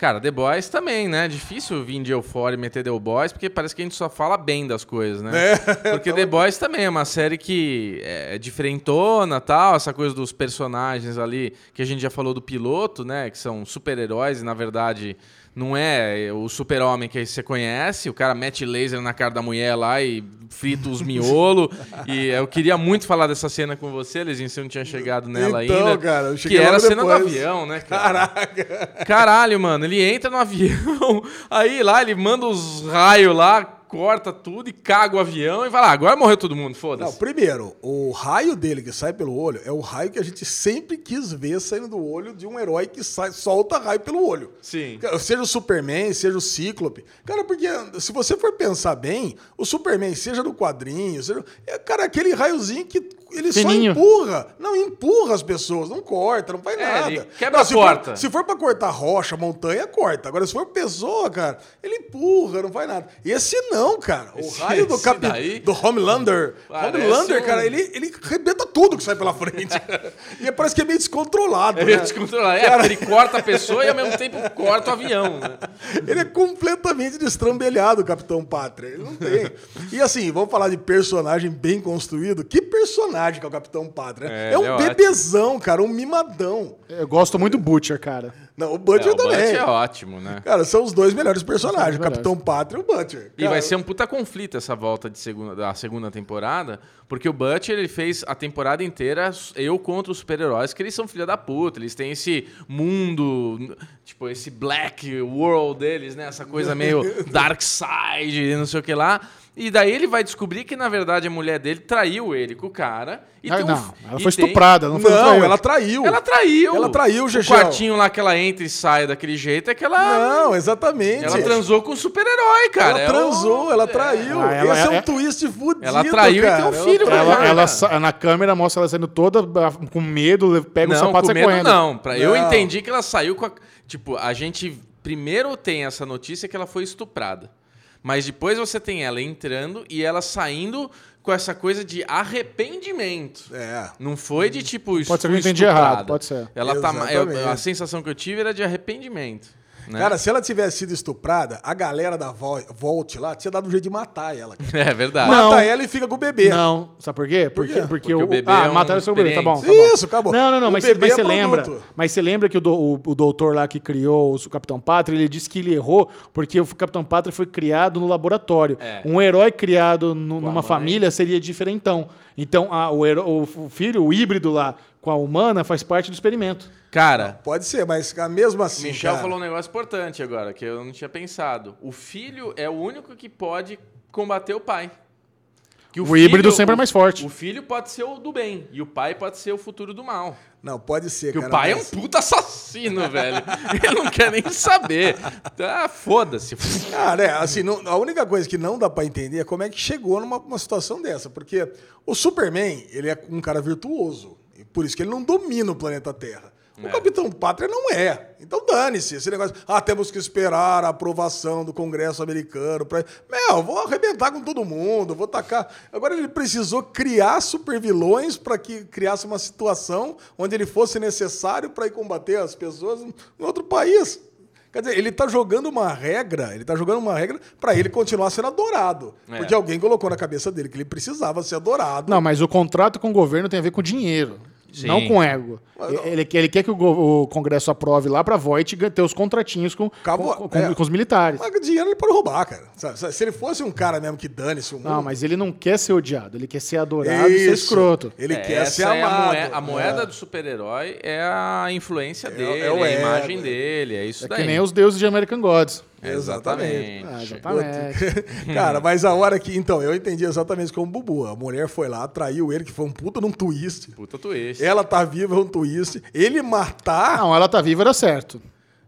Cara, The Boys também, né? Difícil vir de Euphoria e meter The Boys, porque parece que a gente só fala bem das coisas, né? [LAUGHS] Porque The Boys também é uma série que é diferentona tal, essa coisa dos personagens ali, que a gente já falou do piloto, né? Que são super-heróis e, na verdade, não é o super-homem que você conhece. O cara mete laser na cara da mulher lá e frita os miolos. e eu queria muito falar dessa cena com você, Lezinho, você não tinha chegado nela Então, ainda. cara, eu que cheguei era a cena do avião, né, cara? Caraca. Caralho, mano, ele entra no avião, [LAUGHS] aí lá ele manda os raios lá, corta tudo e caga o avião e vai lá, agora morreu todo mundo, Não, foda-se. primeiro, o raio dele que sai pelo olho é o raio que a gente sempre quis ver saindo do olho de um herói que sai, solta raio pelo olho. Sim. Seja o Superman, seja o Cíclope. Cara, porque se você for pensar bem, o Superman, seja no quadrinho, seja. É, cara, aquele raiozinho que ele Fininho. só empurra. Não, empurra as pessoas, não corta, não faz É, nada. ele quebra Não, a se porta. For, se for pra cortar rocha, montanha, corta. Agora, se for pessoa, cara, ele empurra, não faz nada. Esse não, cara. O Esse- raio do esse Cap... daí? do Homelander. Homelander, um- cara, ele, ele arrebenta tudo que sai pela frente. [LAUGHS] e parece que é meio descontrolado. É né? descontrolar. É, porque ele corta a pessoa e ao mesmo tempo corta o avião, né? Ele é completamente destrambelhado, o Capitão Pátria. Ele não tem. e assim, vamos falar de personagem bem construído. Que personagem que é o Capitão Pátria? É, É, um é ótimo. bebezão, cara, um mimadão. Eu gosto muito do Butcher, cara. Não, o Butcher É, o também. Butch é ótimo, né? Cara, são os dois melhores personagens, o Capitão Pátria e o Butcher. E vai ser um puta conflito essa volta de segunda, da segunda temporada, porque o Butcher ele fez a temporada inteira eu contra os super-heróis, que eles são filha da puta, eles têm esse mundo, tipo, esse black world deles, né? Essa coisa meio [LAUGHS] dark side, não sei o que lá. E daí ele vai descobrir que, na verdade, a mulher dele traiu ele com o cara. E Ah, tem um não, ela e foi tem- estuprada, não foi Não, traiu. ela traiu. Ela traiu. Ela traiu, O Gegel. quartinho lá que ela entra e sai daquele jeito é que ela... Não, exatamente. Ela transou com um super-herói, cara. Ela É o- transou, ela traiu. Ah, ela- Esse é um é- twist fudido, Ela traiu e cara. tem um filho. Ela, Ela- ela na câmera mostra ela saindo toda ah, com medo, pega o não, sapato e sai medo correndo. não. Pra, Eu Não. entendi que ela saiu com a... Tipo, a gente primeiro tem essa notícia que ela foi estuprada. Mas depois você tem ela entrando e ela saindo com essa coisa de arrependimento. É. Não foi de tipo Pode ser que eu entendi errado, pode ser. Ela tá, eu- a sensação que eu tive era de arrependimento. Né? Cara, se ela tivesse sido estuprada, a galera da Vol- Volt lá tinha dado um jeito de matar ela. [LAUGHS] é verdade. Não. Mata ela e fica com o bebê. Não, sabe por quê? Porque, quê? porque, Porque o, o bebê ah, é um mataram o seu bebê, tá bom, tá bom. Isso, acabou. Não, não, não, O mas, bebê mas é você lembra, mas você lembra que o, do- o, o doutor lá que criou o Capitão Pátria, ele disse que ele errou porque o Capitão Pátria foi criado no laboratório. É. Um herói criado a numa mãe. família seria diferentão. Então, a- o, o filho, o híbrido lá com a humana, faz parte do experimento. Cara, Pode ser, mas mesmo assim. Michel cara, falou um negócio importante agora, que eu não tinha pensado. O filho é o único que pode combater o pai. Que O híbrido sempre é mais forte. O filho pode ser o do bem e o pai pode ser o futuro do mal. Não, pode ser, Porque cara. o pai é um mas- puta assassino, [LAUGHS] velho. Ele não quer nem saber. Ah, foda-se. Cara, é, assim, não- a única coisa que não dá pra entender é como é que chegou numa uma situação dessa. Porque o Superman, ele é um cara virtuoso. E por isso que ele não domina o planeta Terra. O Capitão Pátria não é. Então dane-se. Esse negócio. Ah, temos que esperar a aprovação do Congresso americano. Pra... Meu, vou arrebentar com todo mundo, vou tacar. Agora ele precisou criar supervilões para que criasse uma situação onde ele fosse necessário para ir combater as pessoas em outro país. Quer dizer, ele tá jogando uma regra, ele tá jogando uma regra para ele continuar sendo adorado. É. Porque alguém colocou na cabeça dele que ele precisava ser adorado. Não, mas o contrato com o governo tem a ver com dinheiro. Sim. Não com ego. Mas. Ele, ele quer que o, o Congresso aprove lá pra Voight ter os contratinhos com, Acabou- com, com- é. com os militares. Mas dinheiro ele pode roubar, cara. Sabe, Se ele fosse um cara mesmo que dane-se o mundo. Não, mas ele não quer ser odiado, ele quer ser adorado e ser Isso. escroto. Ele É, quer ser é a amado. moeda, a moeda É. do super-herói é a influência dele, é a imagem é. dele, é isso É daí. que nem os deuses de American Gods. Exatamente. Ah, exatamente. [LAUGHS] Cara, mas a hora que. Então, eu entendi exatamente como o Bubu. A mulher foi lá, traiu ele, que foi um puta num twist. Puta twist. Ela tá viva, é um twist. Ele matar. Não, ela tá viva, era certo.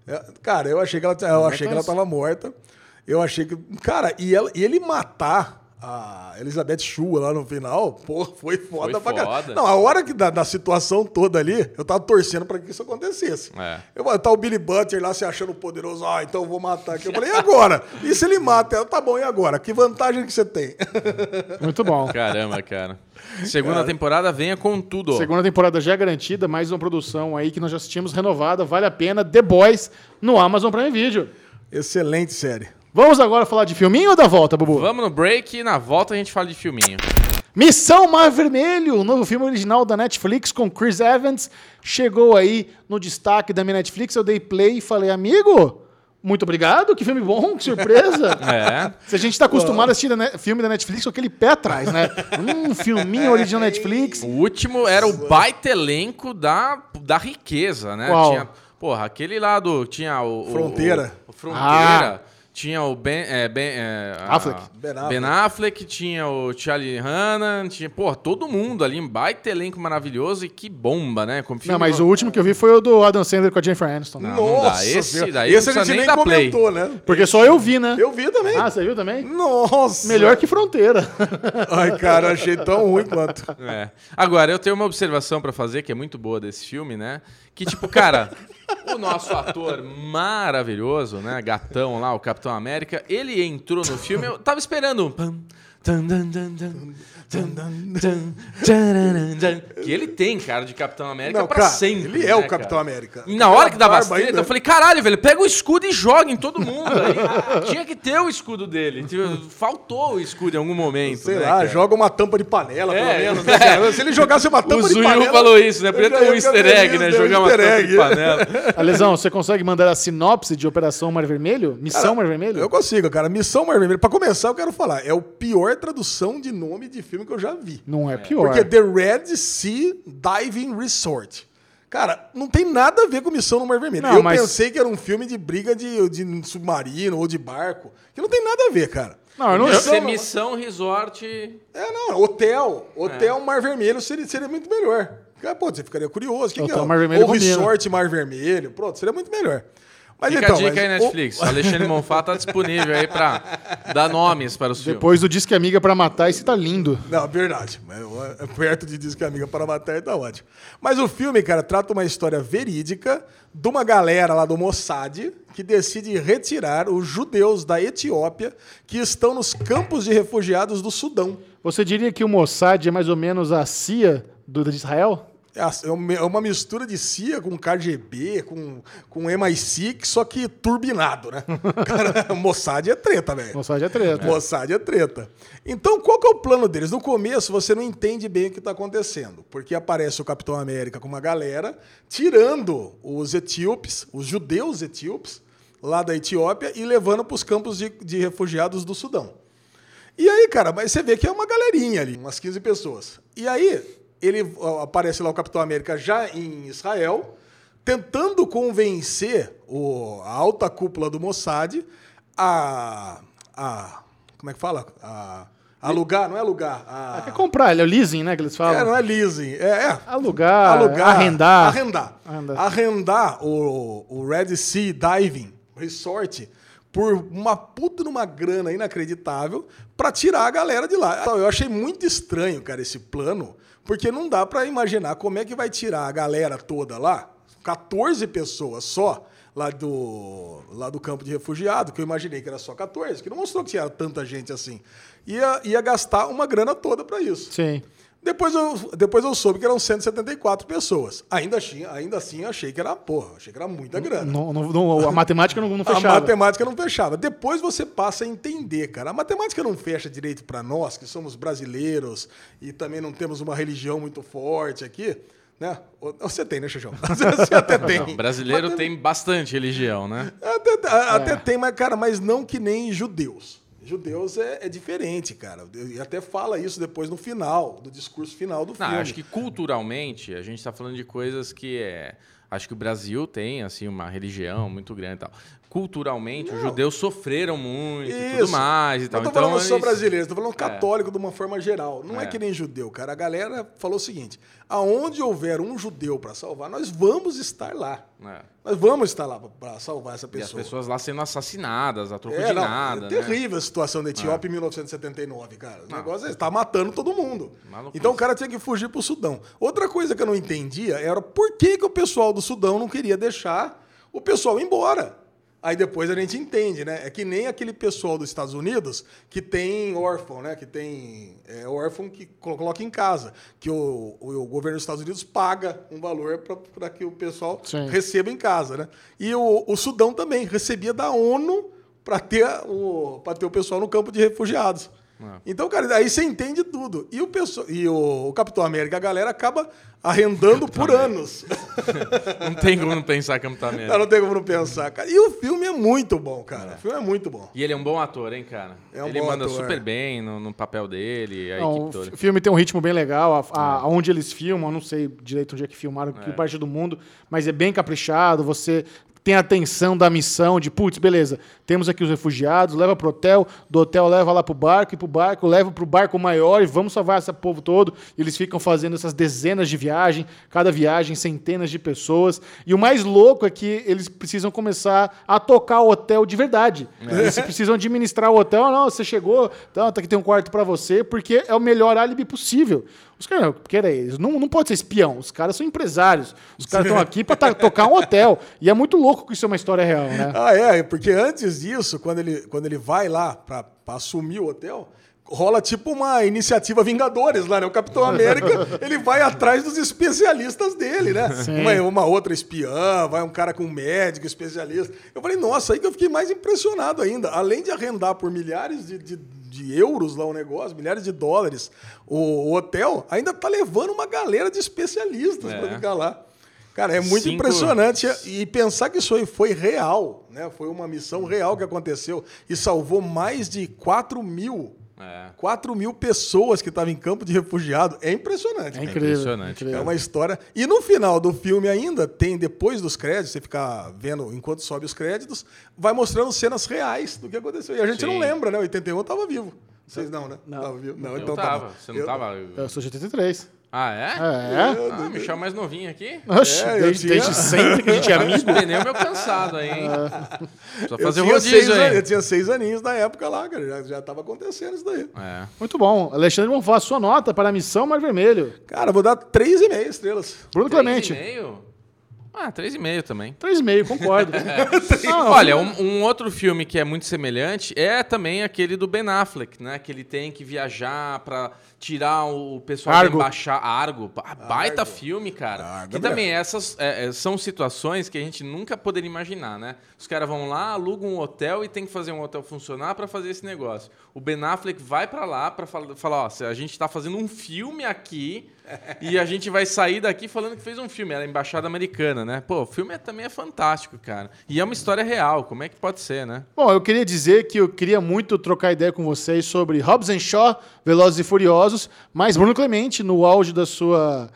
É, Cara, eu achei que ela, eu achei que ela tava morta. Eu achei que. Cara, e, ela, e ele matar a Elizabeth Shue lá no final, pô, foi foda Foi pra caralho. Não, a hora que da, da situação toda ali, eu tava torcendo pra que isso acontecesse. É. Eu, tá o Billy Butler lá se achando poderoso. Ah, então eu vou matar aqui. Eu falei, e agora? E se ele mata ela? Tá bom, e agora? Que vantagem que você tem? [LAUGHS] Muito bom. Caramba, cara. Segunda temporada venha com tudo. Segunda temporada já é garantida, mais uma produção aí que nós já assistimos renovada, vale a pena, The Boys, no Amazon Prime Video. Excelente série. Vamos agora falar de filminho ou da volta, Bubu? Vamos no break e na volta a gente fala de filminho. Missão Mar Vermelho, o novo filme original da Netflix com Chris Evans, chegou aí no destaque da minha Netflix. Eu dei play e falei, amigo, muito obrigado, que filme bom, que surpresa. [LAUGHS] É. Se a gente tá acostumado a assistir da filme da Netflix com aquele pé atrás, né? Um filminho [LAUGHS] original Netflix. O último era o baita elenco da, da riqueza, né? Qual? Tinha, porra, aquele lá do. Tinha o. o- Fronteira. O, o Fronteira. Ah. Tinha o Ben. É, ben é, a- Affleck. Ben Affleck. Ben Affleck, tinha o Charlie Hannan, tinha, porra, todo mundo ali, um baita elenco maravilhoso e que bomba, né? Como Não, mas o último que eu vi foi o do Adam Sandler com a Jennifer Aniston. Não, não dá. Esse daí Esse não a gente nem nem dar play. comentou, né? Porque só eu vi, né? Eu vi também. Ah, você viu também? Nossa. Melhor que Fronteira. [LAUGHS] Ai, cara, eu achei tão ruim quanto. É. Agora, eu tenho uma observação pra fazer que é muito boa desse filme, né? Que, tipo, cara, o nosso ator maravilhoso, né? Gatão lá, o Capitão América, ele entrou no filme, eu tava esperando um. pam, Que ele tem, cara, de Capitão América Não, pra cara, sempre. ele é o né, Capitão cara? América. E na hora que dava as treta, eu falei, caralho, velho, pega o escudo e joga em todo mundo. Aí, [LAUGHS] tinha que ter o escudo dele. Tipo, Faltou o escudo em algum momento. Sei né, lá, cara? joga uma tampa de panela, É. pelo menos. né, cara? Se ele jogasse uma [LAUGHS] tampa O de Zuyu panela. falou isso, né? Podia ter um easter egg, né? né? Jogar Um uma easter tampa egg. de panela. [LAUGHS] Alesão, você consegue mandar a sinopse de Operação Mar Vermelho? Missão Mar Vermelho? Eu consigo, cara. Missão Mar Vermelho. Pra começar, eu quero falar. É o pior tradução de nome de filme que eu já vi. Não é pior. Porque é The Red Sea Diving Resort. Cara, não tem nada a ver com Missão no Mar Vermelho. Não, eu mas- pensei que era um filme de briga de, de submarino ou de barco. Que não tem nada a ver, cara. Não, eu não- Missão missão resort. É, não, hotel. Hotel Mar Vermelho seria, seria muito melhor. Cara, Pô, você ficaria curioso. O que Hotel que é? Mar Vermelho Ou combina. Resort Mar Vermelho. Pronto, seria muito melhor. Mas Fica então, a dica mas aí, Netflix. O [LAUGHS] Alexandre Monfá tá disponível aí pra dar nomes para os filmes. Depois do Disque Amiga pra Matar, esse tá lindo. Não, verdade. É Perto de Diz que Amiga para Matar tá ótimo. Mas o filme, cara, trata uma história verídica de uma galera lá do Mossad que decide retirar os judeus da Etiópia que estão nos campos de refugiados do Sudão. Você diria que o Mossad é mais ou menos a CIA do, de Israel? É é uma- é uma mistura de CIA com KGB, com, com MI6, só que turbinado, né? [LAUGHS] Cara, Mossad é treta, velho. Mossad é treta. Mossad é treta. Então, qual que é o plano deles? No começo, você não entende bem o que está acontecendo, porque aparece o Capitão América com uma galera tirando os etíopes, os judeus etíopes, lá da Etiópia e levando para os campos de, de refugiados do Sudão. E aí, cara, mas você vê que é uma galerinha ali, umas 15 pessoas. E aí, ele aparece lá o Capitão América já em Israel, tentando convencer o, a alta cúpula do Mossad a. a como é que fala? A, alugar, não é alugar. A, Quer comprar, ele é o leasing, né? Que eles falam. é, não é leasing. É, é. Alugar, Alugar. arrendar. Arrendar. Arrendar. Arrendar o, o Red Sea Diving Resort por uma puta numa grana inacreditável pra tirar a galera de lá. Eu achei muito estranho, cara, esse plano, porque não dá pra imaginar como é que vai tirar a galera toda lá. 14 pessoas só lá do, lá do campo de refugiado, que eu imaginei que era só 14, que não mostrou que tinha tanta gente assim. Ia, ia gastar uma grana toda para isso. Sim. Depois eu, depois eu soube que eram 174 pessoas. Ainda, assim, ainda assim, achei que era, porra, achei que era muita grana. Não, não- não- a matemática não, não [LAUGHS] A fechava. matemática não fechava. Depois você passa a entender, cara. A matemática não fecha direito para nós, que somos brasileiros e também não temos uma religião muito forte aqui, né? Você tem, né, Xixão? [LAUGHS] Você até tem. O brasileiro tem bastante religião, né? Até, até tem, mas, cara, mas não que nem judeus. Judeus é, é diferente, cara. E até fala isso depois no final, do discurso final do Não, filme. acho que culturalmente a gente está falando de coisas que é. Acho que o Brasil tem assim uma religião muito grande e tal. Culturalmente, os judeus sofreram muito e tudo mais e tal. Não tô Então, falando só eles- brasileiro, tô falando católico de uma forma geral. Não é. É. que nem judeu, cara. A galera falou o seguinte: aonde houver um judeu para salvar, nós vamos estar lá. É. Nós vamos estar lá para salvar essa E as pessoa. pessoas lá sendo assassinadas a troco É, de não, nada. é né? terrível a situação da Etiópia em 1979, cara. O Não. negócio é tá matando todo mundo. Maluquice. Então o cara tinha que fugir pro Sudão. Outra coisa que eu não entendia era por que, que o pessoal do Sudão não queria deixar o pessoal ir embora. Aí depois a gente entende, né? É que nem aquele pessoal dos Estados Unidos que tem órfão, né? Que tem é, órfão que colo- coloca em casa. Que o, o, o governo dos Estados Unidos paga um valor para que o pessoal Sim. receba em casa, né? E o, o Sudão também recebia da ONU para ter, o, ter o pessoal no campo de refugiados. É. Então, cara, aí você entende tudo. E o, pessoal, e o, o Capitão América, a galera acaba arrendando por anos. [LAUGHS] Não tem como não pensar que é muito merda. Cara, não tem como não pensar, cara. E o filme é muito bom, cara. O filme é muito bom. E ele é um bom ator, hein, cara? É um ele bom manda ator. super bem no, no papel dele, a Não, equipe o toda. fi- filme tem um ritmo bem legal. A, a- Onde eles filmam, eu não sei direito onde é que filmaram, que parte do mundo, mas é bem caprichado. Você tem a atenção da missão de, putz, beleza, temos aqui os refugiados, leva pro hotel, do hotel leva lá pro barco, e pro barco leva pro barco maior e vamos salvar esse povo todo. E eles ficam fazendo essas dezenas de viagens, cada viagem centenas de pessoas. E o mais louco é que eles precisam começar a tocar o hotel de verdade. Eles precisam administrar o hotel. Não, você chegou, então, tá aqui tem um quarto pra você, porque é o melhor álibi possível. Os caras, porque era eles, não, não pode ser espião. Os caras são empresários. Os caras estão aqui pra ta- tocar um hotel. E é muito louco que isso é uma história real, né? Ah, é, porque antes disso, quando ele, quando ele vai lá pra assumir o hotel, rola tipo uma iniciativa Vingadores lá, né? O Capitão [LAUGHS] América, ele vai atrás dos especialistas dele, né? Uma, uma outra espiã, vai um cara com um médico, especialista. Eu falei, nossa, aí que eu fiquei mais impressionado ainda. Além de arrendar por milhares de, de, de euros lá o negócio, milhares de dólares, o, o hotel ainda tá levando uma galera de especialistas É. pra ficar lá. Cara, é muito Cinco- impressionante. E pensar que isso aí foi real, né? Foi uma missão real que aconteceu e salvou mais de 4 mil, É. 4 mil pessoas que estavam em campo de refugiado. É impressionante. É incrível. impressionante. É uma história. E no final do filme ainda, tem depois dos créditos, você ficar vendo enquanto sobe os créditos, vai mostrando cenas reais do que aconteceu. E a gente Sim. não lembra, né? 81 eu tava vivo. Vocês não, né? Não. Tava vivo. Não, Eu então tava. bom. Você não Eu- tava. Eu sou de 83. Ah, é? É? Ah, Michel mais novinho aqui. Oxe, É, eu desde, tinha- desde sempre que a gente é amigo. Os pneus meu cansado aí, hein? Só Eu fazer o tinha, seis, rodízio an- eu aí. tinha seis aninhos na época lá, cara. Já, já tava acontecendo isso daí. É. Muito bom. Alexandre, vamos falar a sua nota para a missão Mar Vermelho. Cara, eu vou dar 3,5 estrelas. Bruno Clemente. 3,5? Ah, 3,5 também. 3,5, concordo. [LAUGHS] Não, Olha, um, um outro filme que é muito semelhante é também aquele do Ben Affleck, né? Que ele tem que viajar pra tirar o pessoal Argo. da embaixada. Argo. Ah, Baita Argo. filme, cara. Argo que é também essas é, é, são situações que a gente nunca poderia imaginar, né? Os caras vão lá, alugam um hotel e tem que fazer um hotel funcionar pra fazer esse negócio. O Ben Affleck vai pra lá pra fal- falar, ó, se a gente tá fazendo um filme aqui e a gente vai sair daqui falando que fez um filme. Era a Embaixada Americana, né? Pô, o filme é- também é fantástico, cara. E é uma história real. Como é que pode ser, né? Bom, eu queria dizer que eu queria muito trocar ideia com vocês sobre Hobbs and Shaw, Velozes e Furiosos, mas Bruno Clemente, no auge da sua,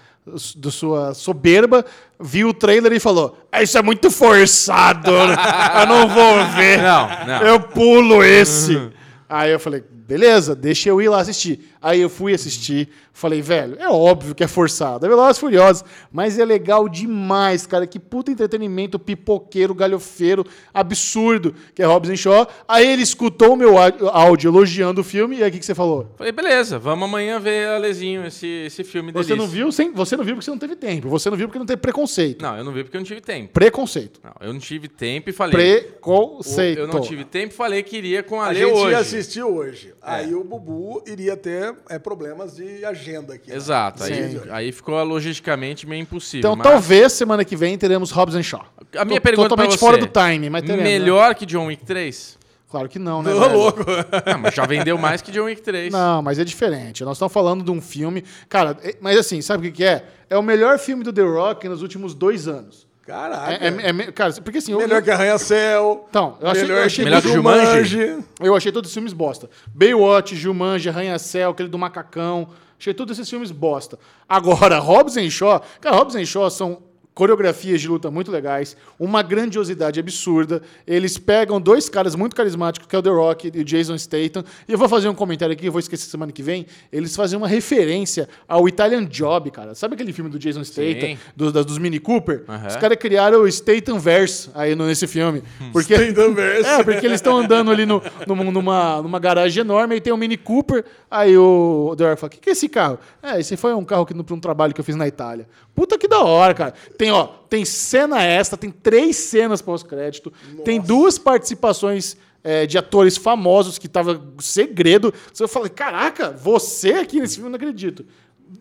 da sua soberba, viu o trailer e falou: "Ah, Isso é muito forçado, eu não vou ver. Não, não. Eu pulo esse. Aí eu falei: beleza, deixa eu ir lá assistir. Aí eu fui assistir, falei, velho, é óbvio que é forçado, é Velozes e Furiosos, mas é legal demais, cara, que puta entretenimento pipoqueiro, galhofeiro, absurdo, que é Hobbs Shaw. Aí ele escutou o meu áudio- elogiando o filme, e aí o que, que você falou? Falei, beleza, vamos amanhã ver, Alezinho, esse, esse filme Você delícia. não viu, sem, você não viu porque você não teve tempo, você não viu porque não teve preconceito. Não, eu não vi porque eu não tive tempo. Preconceito. Não, eu não tive tempo e falei... Preconceito. Eu não tive tempo e falei que iria com a A Ale gente hoje. ia assistir hoje. Aí o Bubu iria ter é, problemas de agenda aqui. né? Exato, aí, aí ficou logisticamente meio impossível. Então mas talvez semana que vem teremos Hobbs and Shaw. A minha Tô- pergunta Totalmente você, fora do time, mas teremos. né? Melhor que John Wick 3? Claro que não, né? Ô, velho? louco. [LAUGHS] Não, mas já vendeu mais que John Wick 3. Não, mas é diferente. Nós estamos falando de um filme. Cara, é- mas assim, sabe o que que é? É o melhor filme do The Rock nos últimos dois anos. Caraca. É, é- é cara, porque assim. eu- Melhor que Arranha-Céu. Então, eu achei, melhor eu achei, Melhor que Jumanji. eu achei todos os filmes bosta. Baywatch, Jumanji, Arranha-Céu, aquele do Macacão. Achei todos esses filmes bosta. Agora, [LAUGHS] Hobbs and Shaw... Cara, Hobbs and Shaw são coreografias de luta muito legais, uma grandiosidade absurda. Eles pegam dois caras muito carismáticos, que é o The Rock e o Jason Statham. E eu vou fazer um comentário aqui, eu vou esquecer semana que vem. Eles fazem uma referência ao Italian Job, cara. Sabe aquele filme do Jason Statham, Sim. dos, das- dos Mini Cooper? Aham. Os caras criaram o Statham Verse aí no- nesse filme. Porque, Stahtamverse. [LAUGHS] é, porque eles estão andando ali no, num- numa, numa garagem enorme, aí tem um Mini Cooper, aí o The Rock fala, o que, que é esse carro? É, esse foi um carro que, para um trabalho que eu fiz na Itália. Puta que da hora, cara. Tem, ó, tem cena extra, tem três cenas pós-crédito, tem duas participações é, de atores famosos que tava segredo. Eu falei, caraca, você aqui nesse filme, eu não acredito.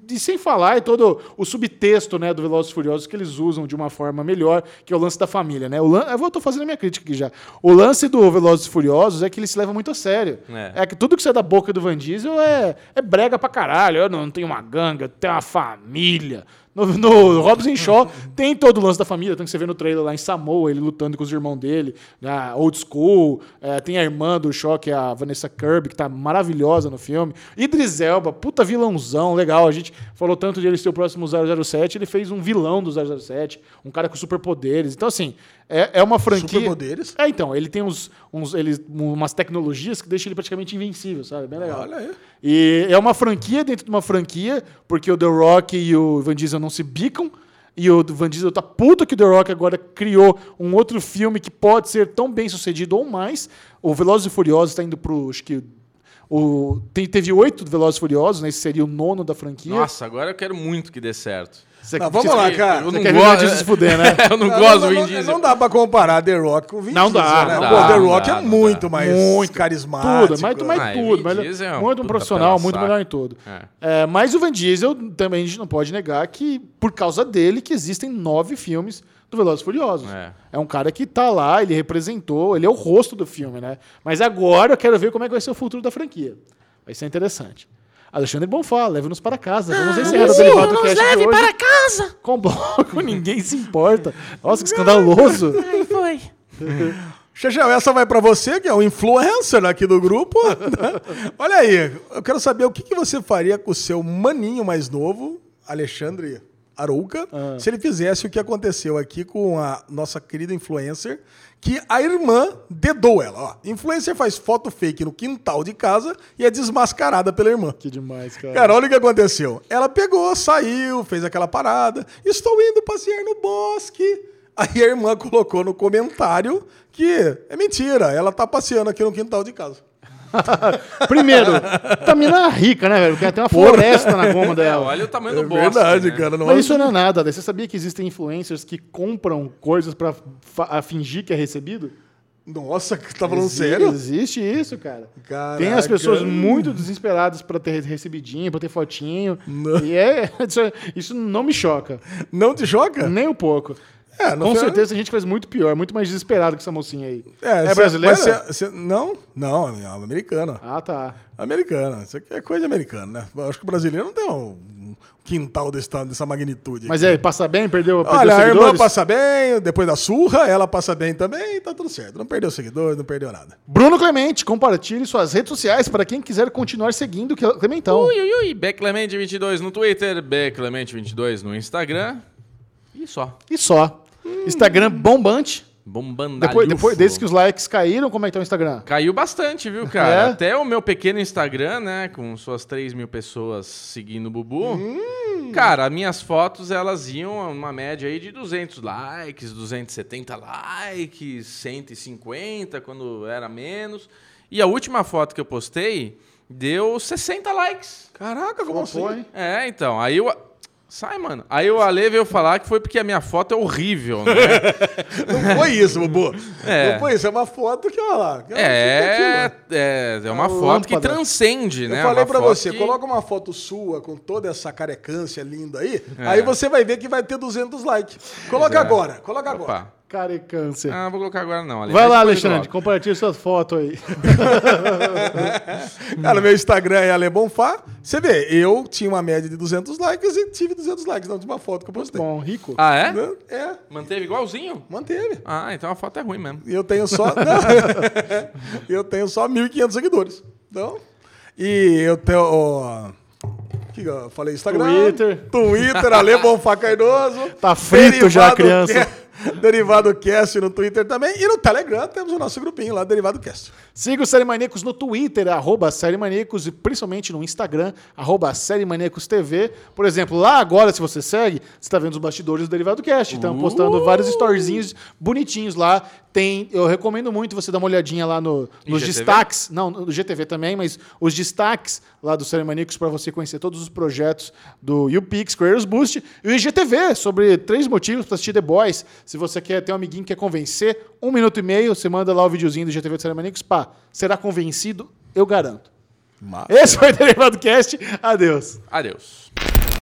E sem falar em todo o subtexto né, do Velozes e Furiosos que eles usam de uma forma melhor, que é o lance da família. Né? O lan... Eu estou fazendo a minha crítica aqui já. O lance do Velozes e Furiosos é que ele se leva muito a sério. É. É, que tudo que sai da boca do Van Diesel é, é brega pra caralho. Eu não tenho uma ganga, eu tenho uma família. No, no Hobbs and Shaw tem todo o lance da família, tanto que você vê no trailer lá em Samoa, ele lutando com os irmãos dele, na Old School, é, tem a irmã do Shaw, que é a Vanessa Kirby, que tá maravilhosa no filme. Idris Elba, puta vilãozão, legal. A gente falou tanto de ele ser o próximo 007, ele fez um vilão do 007, um cara com superpoderes. Então, assim, é, é uma franquia... Superpoderes? É, então, ele tem uns, uns, ele, umas tecnologias que deixam ele praticamente invencível, sabe? Bem legal. Olha aí. E é uma franquia dentro de uma franquia, porque o The Rock e o Van Diesel não se bicam. E o Van Diesel tá puto que o The Rock agora criou um outro filme que pode ser tão bem sucedido ou mais. O Velozes e Furiosos está indo pro. Acho que. O, tem- teve oito Velozes e Furiosos, né? Esse seria o nono da franquia. Nossa, agora eu quero muito que dê certo. Você, Não, vamos lá, cara. Eu não quer gosto- Diesel se fuder, né? [LAUGHS] eu não, Não, gosto não, do Vin não, Diesel. Não dá pra comparar The Rock com o Vin Não Diesel, dá, né? não Pô, dá, The não Rock dá, é não muito dá. mais Muito. carismático. Tudo, muito mais Ah, e tudo. Vin Mas, Diesel é um muito um profissional, muito melhor em tudo. É. É, mas o Van Diesel também a gente não pode negar que, por causa dele, que existem nove filmes do Velozes e Furiosos. É. um cara que tá lá, ele representou, ele é o rosto do filme, né? Mas agora eu quero ver como é que vai ser o futuro da franquia. Vai ser interessante. Alexandre Bonfá, leve-nos para casa. Vamos encerrar o derivado do cast de hoje. casa! Com bloco, [LAUGHS] ninguém se importa. Nossa, que escandaloso. Aí foi. [LAUGHS] Xexel, essa vai pra você, que é o influencer aqui do grupo. né? Olha aí, eu quero saber o que, que você faria com o seu maninho mais novo, Alexandre Arouca, Ah. se ele fizesse o que aconteceu aqui com a nossa querida influencer, que a irmã dedou ela. Ó, influencer faz foto fake no quintal de casa e é desmascarada pela irmã. Que demais, cara. Cara, olha o que aconteceu. Ela pegou, saiu, fez aquela parada. Estou indo passear no bosque. Aí a irmã [LAUGHS] colocou no comentário que é mentira. Ela tá passeando aqui no quintal de casa. [LAUGHS] Primeiro, tá mina rica, né, velho? Porque tem uma floresta na goma É, dela. olha o tamanho É do bosta. verdade, né? cara. Não Mas é- isso não é nada. Daí Você sabia que existem influencers que compram coisas pra fingir que é recebido? Nossa, que tá falando Exi- sério? Existe isso, cara. Caraca. Tem as pessoas muito desesperadas pra ter recebidinho, pra ter fotinho. Não. E é, [LAUGHS] isso, isso não me choca. Não te choca? Nem um pouco. É, não Com foi- certeza tem gente que faz muito pior, muito mais desesperado que essa mocinha aí. É, cê- brasileira? cê- cê- não, não, é americana. Ah, tá. Americana. Isso aqui é coisa de americana, né? Eu acho que o brasileiro não tem um quintal dessa, dessa magnitude. Mas aqui. é, passa bem? Perdeu, perdeu Olha, a irmã seguidores? passa bem, depois da surra, ela passa bem também, tá tudo certo. Não perdeu seguidores, não perdeu nada. Bruno Clemente, compartilhe suas redes sociais para quem quiser continuar seguindo o Clementão. Ui, ui, ui. Beclemente22 no Twitter, Beclemente22 no Instagram. E só. E só. Instagram bombante. Bombando. Depois, depois desde que os likes caíram, como é que tá o Instagram? Caiu bastante, viu, cara? É? Até o meu pequeno Instagram, né? Com suas 3 mil pessoas seguindo o Bubu. Hum. Cara, as minhas fotos, elas iam uma média aí de 200 likes, 270 likes, 150 quando era menos. E a última foto que eu postei deu 60 likes. Caraca, como Flopou, assim? hein? É, então. Aí eu... Sai, mano. Aí o Ale veio falar que foi porque a minha foto é horrível, né? [LAUGHS] Não foi isso, Bubu. É. Não foi isso, é uma foto que, olha lá. É, é, é uma A foto que transcende, Eu né? falei Uma pra você, que- coloca uma foto sua com toda essa carecância linda aí, É. aí você vai ver que vai ter 200 likes. Coloca é. agora, coloca agora. Carecância. Ah, não vou colocar agora não. Ale. Vai Mas lá, Alexandre, compartilha suas fotos aí. [LAUGHS] Cara, meu Instagram é Ale Bonfá. Você vê, eu tinha uma média de 200 likes e tive 200 likes na última foto que eu postei. Bom, rico. Ah, é? É, Manteve igualzinho? manteve. Ah, então a foto é ruim mesmo. E eu tenho só. [LAUGHS] [LAUGHS] Eu tenho só 1.500 seguidores. Então. E eu tenho. ó, que eu falei Instagram. Twitter. Twitter, Ale Bonfá Cardoso. Tá frito já, criança. Ca- [LAUGHS] Derivado Cast no Twitter também. E no Telegram temos o nosso grupinho lá, Derivado Cast. Siga o Série Maníacos no Twitter, arroba Série Maníacos, e principalmente no Instagram, arroba Série Maníacos TV. Por exemplo, lá agora, se você segue, você está vendo os bastidores do Derivado Cast. Estamos postando vários storyzinhos bonitinhos lá. Tem, eu recomendo muito você dar uma olhadinha lá no- nos destaques. Não, no GTV também, mas os destaques lá do Série Maníacos para você conhecer todos os projetos do YouPix, Careers Boost e o IGTV sobre três motivos para assistir The Boys. Se você quer ter um amiguinho que quer convencer, um minuto e meio, você manda lá o videozinho do IGTV do Série Maníacos, pá, será convencido, eu garanto. Mas... Esse foi o Derivado Cast. Adeus. Adeus.